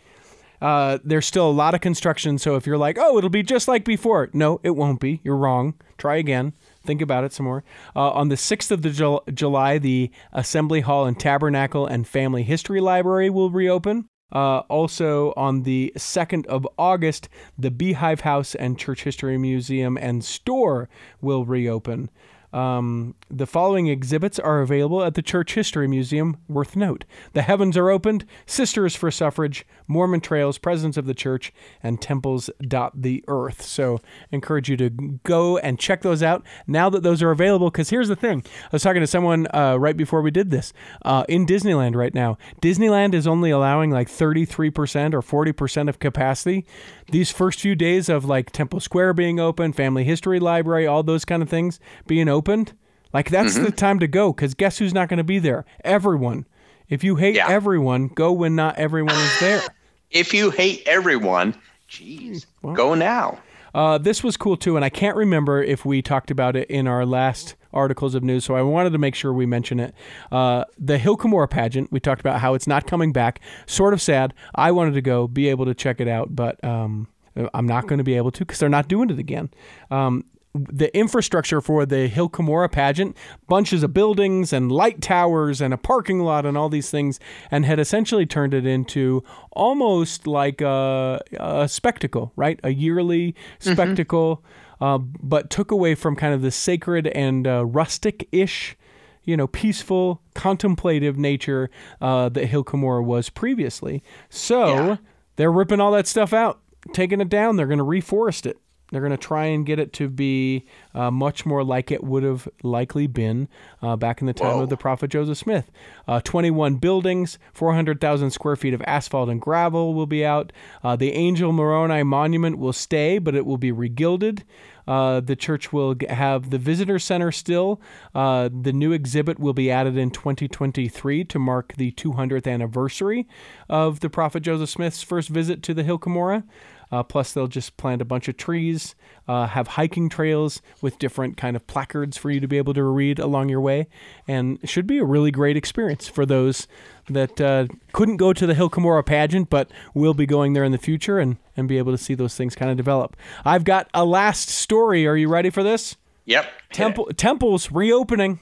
Uh, there's still a lot of construction, so if you're like, oh, it'll be just like before, no, it won't be. You're wrong. Try again. Think about it some more. Uh, on the 6th of the Jul- July, the Assembly Hall and Tabernacle and Family History Library will reopen. Uh, also, on the 2nd of August, the Beehive House and Church History Museum and Store will reopen. Um, the following exhibits are available at the Church History Museum, worth note. The Heavens Are Opened, Sisters for Suffrage, Mormon Trails, Presence of the Church, and Temples. Dot the Earth. So, encourage you to go and check those out now that those are available. Because here's the thing I was talking to someone uh, right before we did this. Uh, in Disneyland right now, Disneyland is only allowing like 33% or 40% of capacity. These first few days of like Temple Square being open, Family History Library, all those kind of things being opened, like that's the time to go because guess who's not going to be there? Everyone. If you hate Yeah. everyone, go when not everyone is there. If you hate everyone, geez, go now. Uh, this was cool too, and I can't remember if we talked about it in our last articles of news, so I wanted to make sure we mention it. Uh, the Hill Cumorah pageant, we talked about how it's not coming back. Sort of sad. I wanted to go, be able to check it out, but um, I'm not going to be able to because they're not doing it again. Um, the infrastructure for the Hill Cumorah pageant, bunches of buildings and light towers and a parking lot and all these things, and had essentially turned it into almost like a, a spectacle, right? A yearly spectacle, uh, but took away from kind of the sacred and uh, rustic ish you know, peaceful, contemplative nature uh, that Hill Cumorah was previously. So Yeah. they're ripping all that stuff out, taking it down. They're going to reforest it. They're going to try and get it to be uh, much more like it would have likely been uh, back in the time Whoa. of the prophet Joseph Smith. Uh, 21 buildings, 400,000 square feet of asphalt and gravel will be out. Uh, the Angel Moroni Monument will stay, but it will be regilded. Uh, the church will have the visitor center still. Uh, the new exhibit will be added in 2023 to mark the 200th anniversary of the prophet Joseph Smith's first visit to the Hill Cumorah. Uh, plus, they'll just plant a bunch of trees, uh, have hiking trails with different kind of placards for you to be able to read along your way, and it should be a really great experience for those that uh, couldn't go to the Hill Cumorah pageant, but will be going there in the future and, and be able to see those things kind of develop. I've got a last story. Are you ready for this? Yep. Temple temples reopening,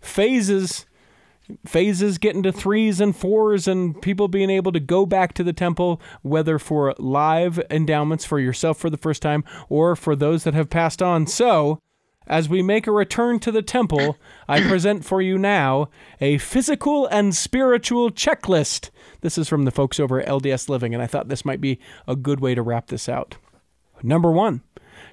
phases, phases getting to threes and fours, and people being able to go back to the temple, whether for live endowments for yourself for the first time or for those that have passed on. So. As we make a return to the temple, I present for you now a physical and spiritual checklist. This is from the folks over at LDS Living, and I thought this might be a good way to wrap this out. Number one,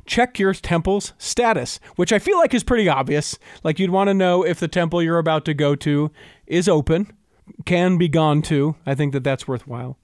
check your temple's status, which I feel like is pretty obvious. Like you'd want to know if the temple you're about to go to is open, can be gone to. I think that that's worthwhile.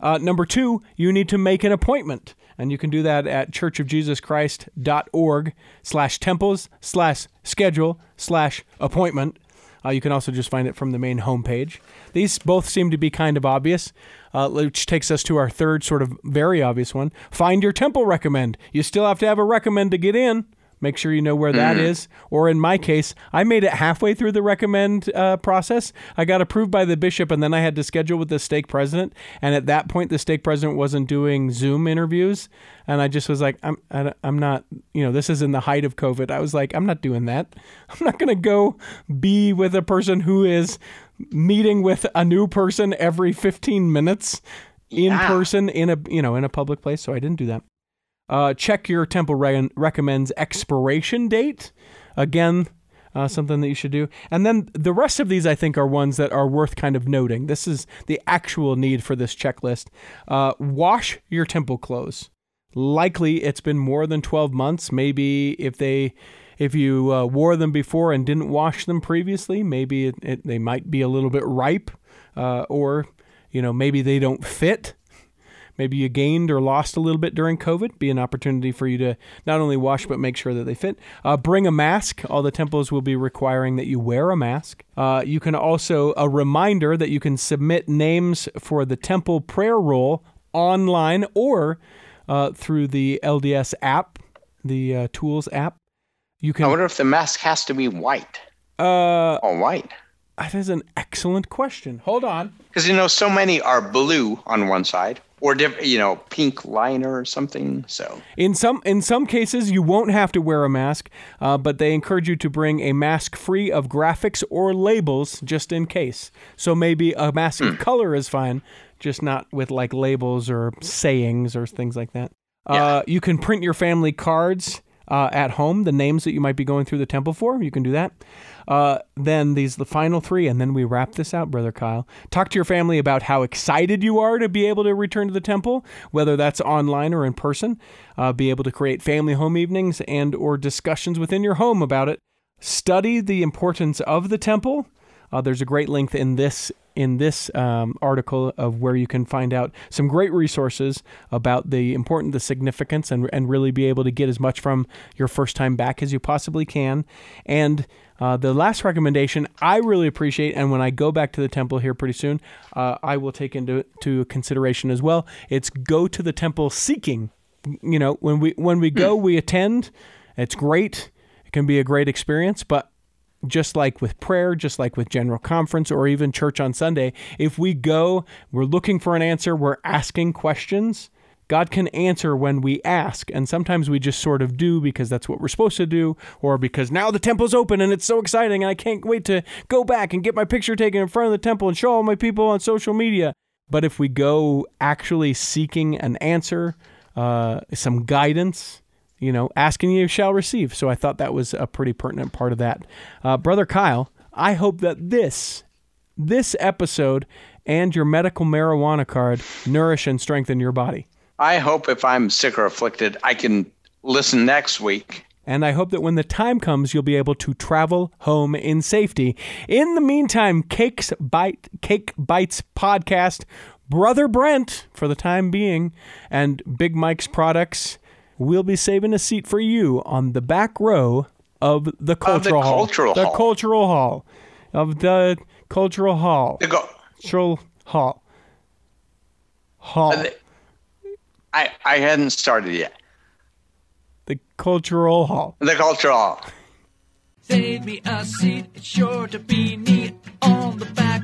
Uh, number two, you need to make an appointment. And you can do that at churchofjesuschrist.org slash temples slash schedule slash appointment. Uh, you can also just find it from the main homepage. These both seem to be kind of obvious, uh, which takes us to our third sort of very obvious one. Find your temple recommend. You still have to have a recommend to get in. Make sure you know where that is. Or in my case, I made it halfway through the recommend uh, process. I got approved by the bishop, and then I had to schedule with the stake president. And at that point, the stake president wasn't doing Zoom interviews, and I just was like, I'm, I, I'm not. You know, this is in the height of COVID. I was like, I'm not doing that. I'm not gonna go be with a person who is meeting with a new person every 15 minutes in Yeah. person in a you know in a public place. So I didn't do that. Uh, check your temple re- recommends expiration date. Again, uh, something that you should do. And then the rest of these, I think, are ones that are worth kind of noting. This is the actual need for this checklist. Uh, wash your temple clothes. Likely, it's been more than 12 months. Maybe if they. If you uh, wore them before and didn't wash them previously, maybe it, it, they might be a little bit ripe, uh, or you know maybe they don't fit maybe you gained or lost a little bit during COVID, be an opportunity for you to not only wash but make sure that they fit. Uh, bring a mask. All the temples will be requiring that you wear a mask. Uh, you can also a reminder that you can submit names for the temple prayer roll online or. uh, through the LDS app, the uh, Tools app. You can. I wonder if the mask has to be white. Uh, Oh, white. that is an excellent question. Hold on. Because you know, so many are blue on one side, or diff- you know, pink liner or something. So In some in some cases, you won't have to wear a mask, uh, but they encourage you to bring a mask free of graphics or labels just in case. So maybe a mask of color is fine, just not with like labels or sayings or things like that. Uh, you can print your family cards uh, at home, the names that you might be going through the temple for. You can do that. Uh, then these the final three, and then we wrap this out, brother Kyle. Talk to your family about how excited you are to be able to return to the temple, whether that's online or in person. Uh, be able to create family home evenings and or discussions within your home about it. Study the importance of the temple. Uh, there's a great link in this in this um, article of where you can find out some great resources about the important, the significance, and and really be able to get as much from your first time back as you possibly can. And uh, the last recommendation I really appreciate, and when I go back to the temple here pretty soon, uh, I will take into to consideration as well. It's go to the temple seeking. You know, when we when we go, we attend. It's great. It can be a great experience, but just like with prayer, just like with general conference or even church on Sunday, if we go, we're looking for an answer, we're asking questions. God can answer when we ask, and sometimes we just sort of do because that's what we're supposed to do, or because now the temple's open and it's so exciting and I can't wait to go back and get my picture taken in front of the temple and show all my people on social media. But if we go actually seeking an answer, uh, some guidance, you know, asking you shall receive. So I thought that was a pretty pertinent part of that. Uh, Brother Kyle, I hope that this this episode and your medical marijuana card nourish and strengthen your body. I hope if I'm sick or afflicted, I can listen next week. And I hope that when the time comes, you'll be able to travel home in safety. In the meantime, Cakes Bite Cake Bites podcast, Brother Brent, for the time being, and Big Mike's products we'll be saving a seat for you on the back row of the cultural hall. cultural the hall. cultural hall of the cultural hall. To go, Cultural hall. Hall. I I hadn't started yet. The cultural hall. The cultural hall. Save me a seat, it's sure to be neat on the back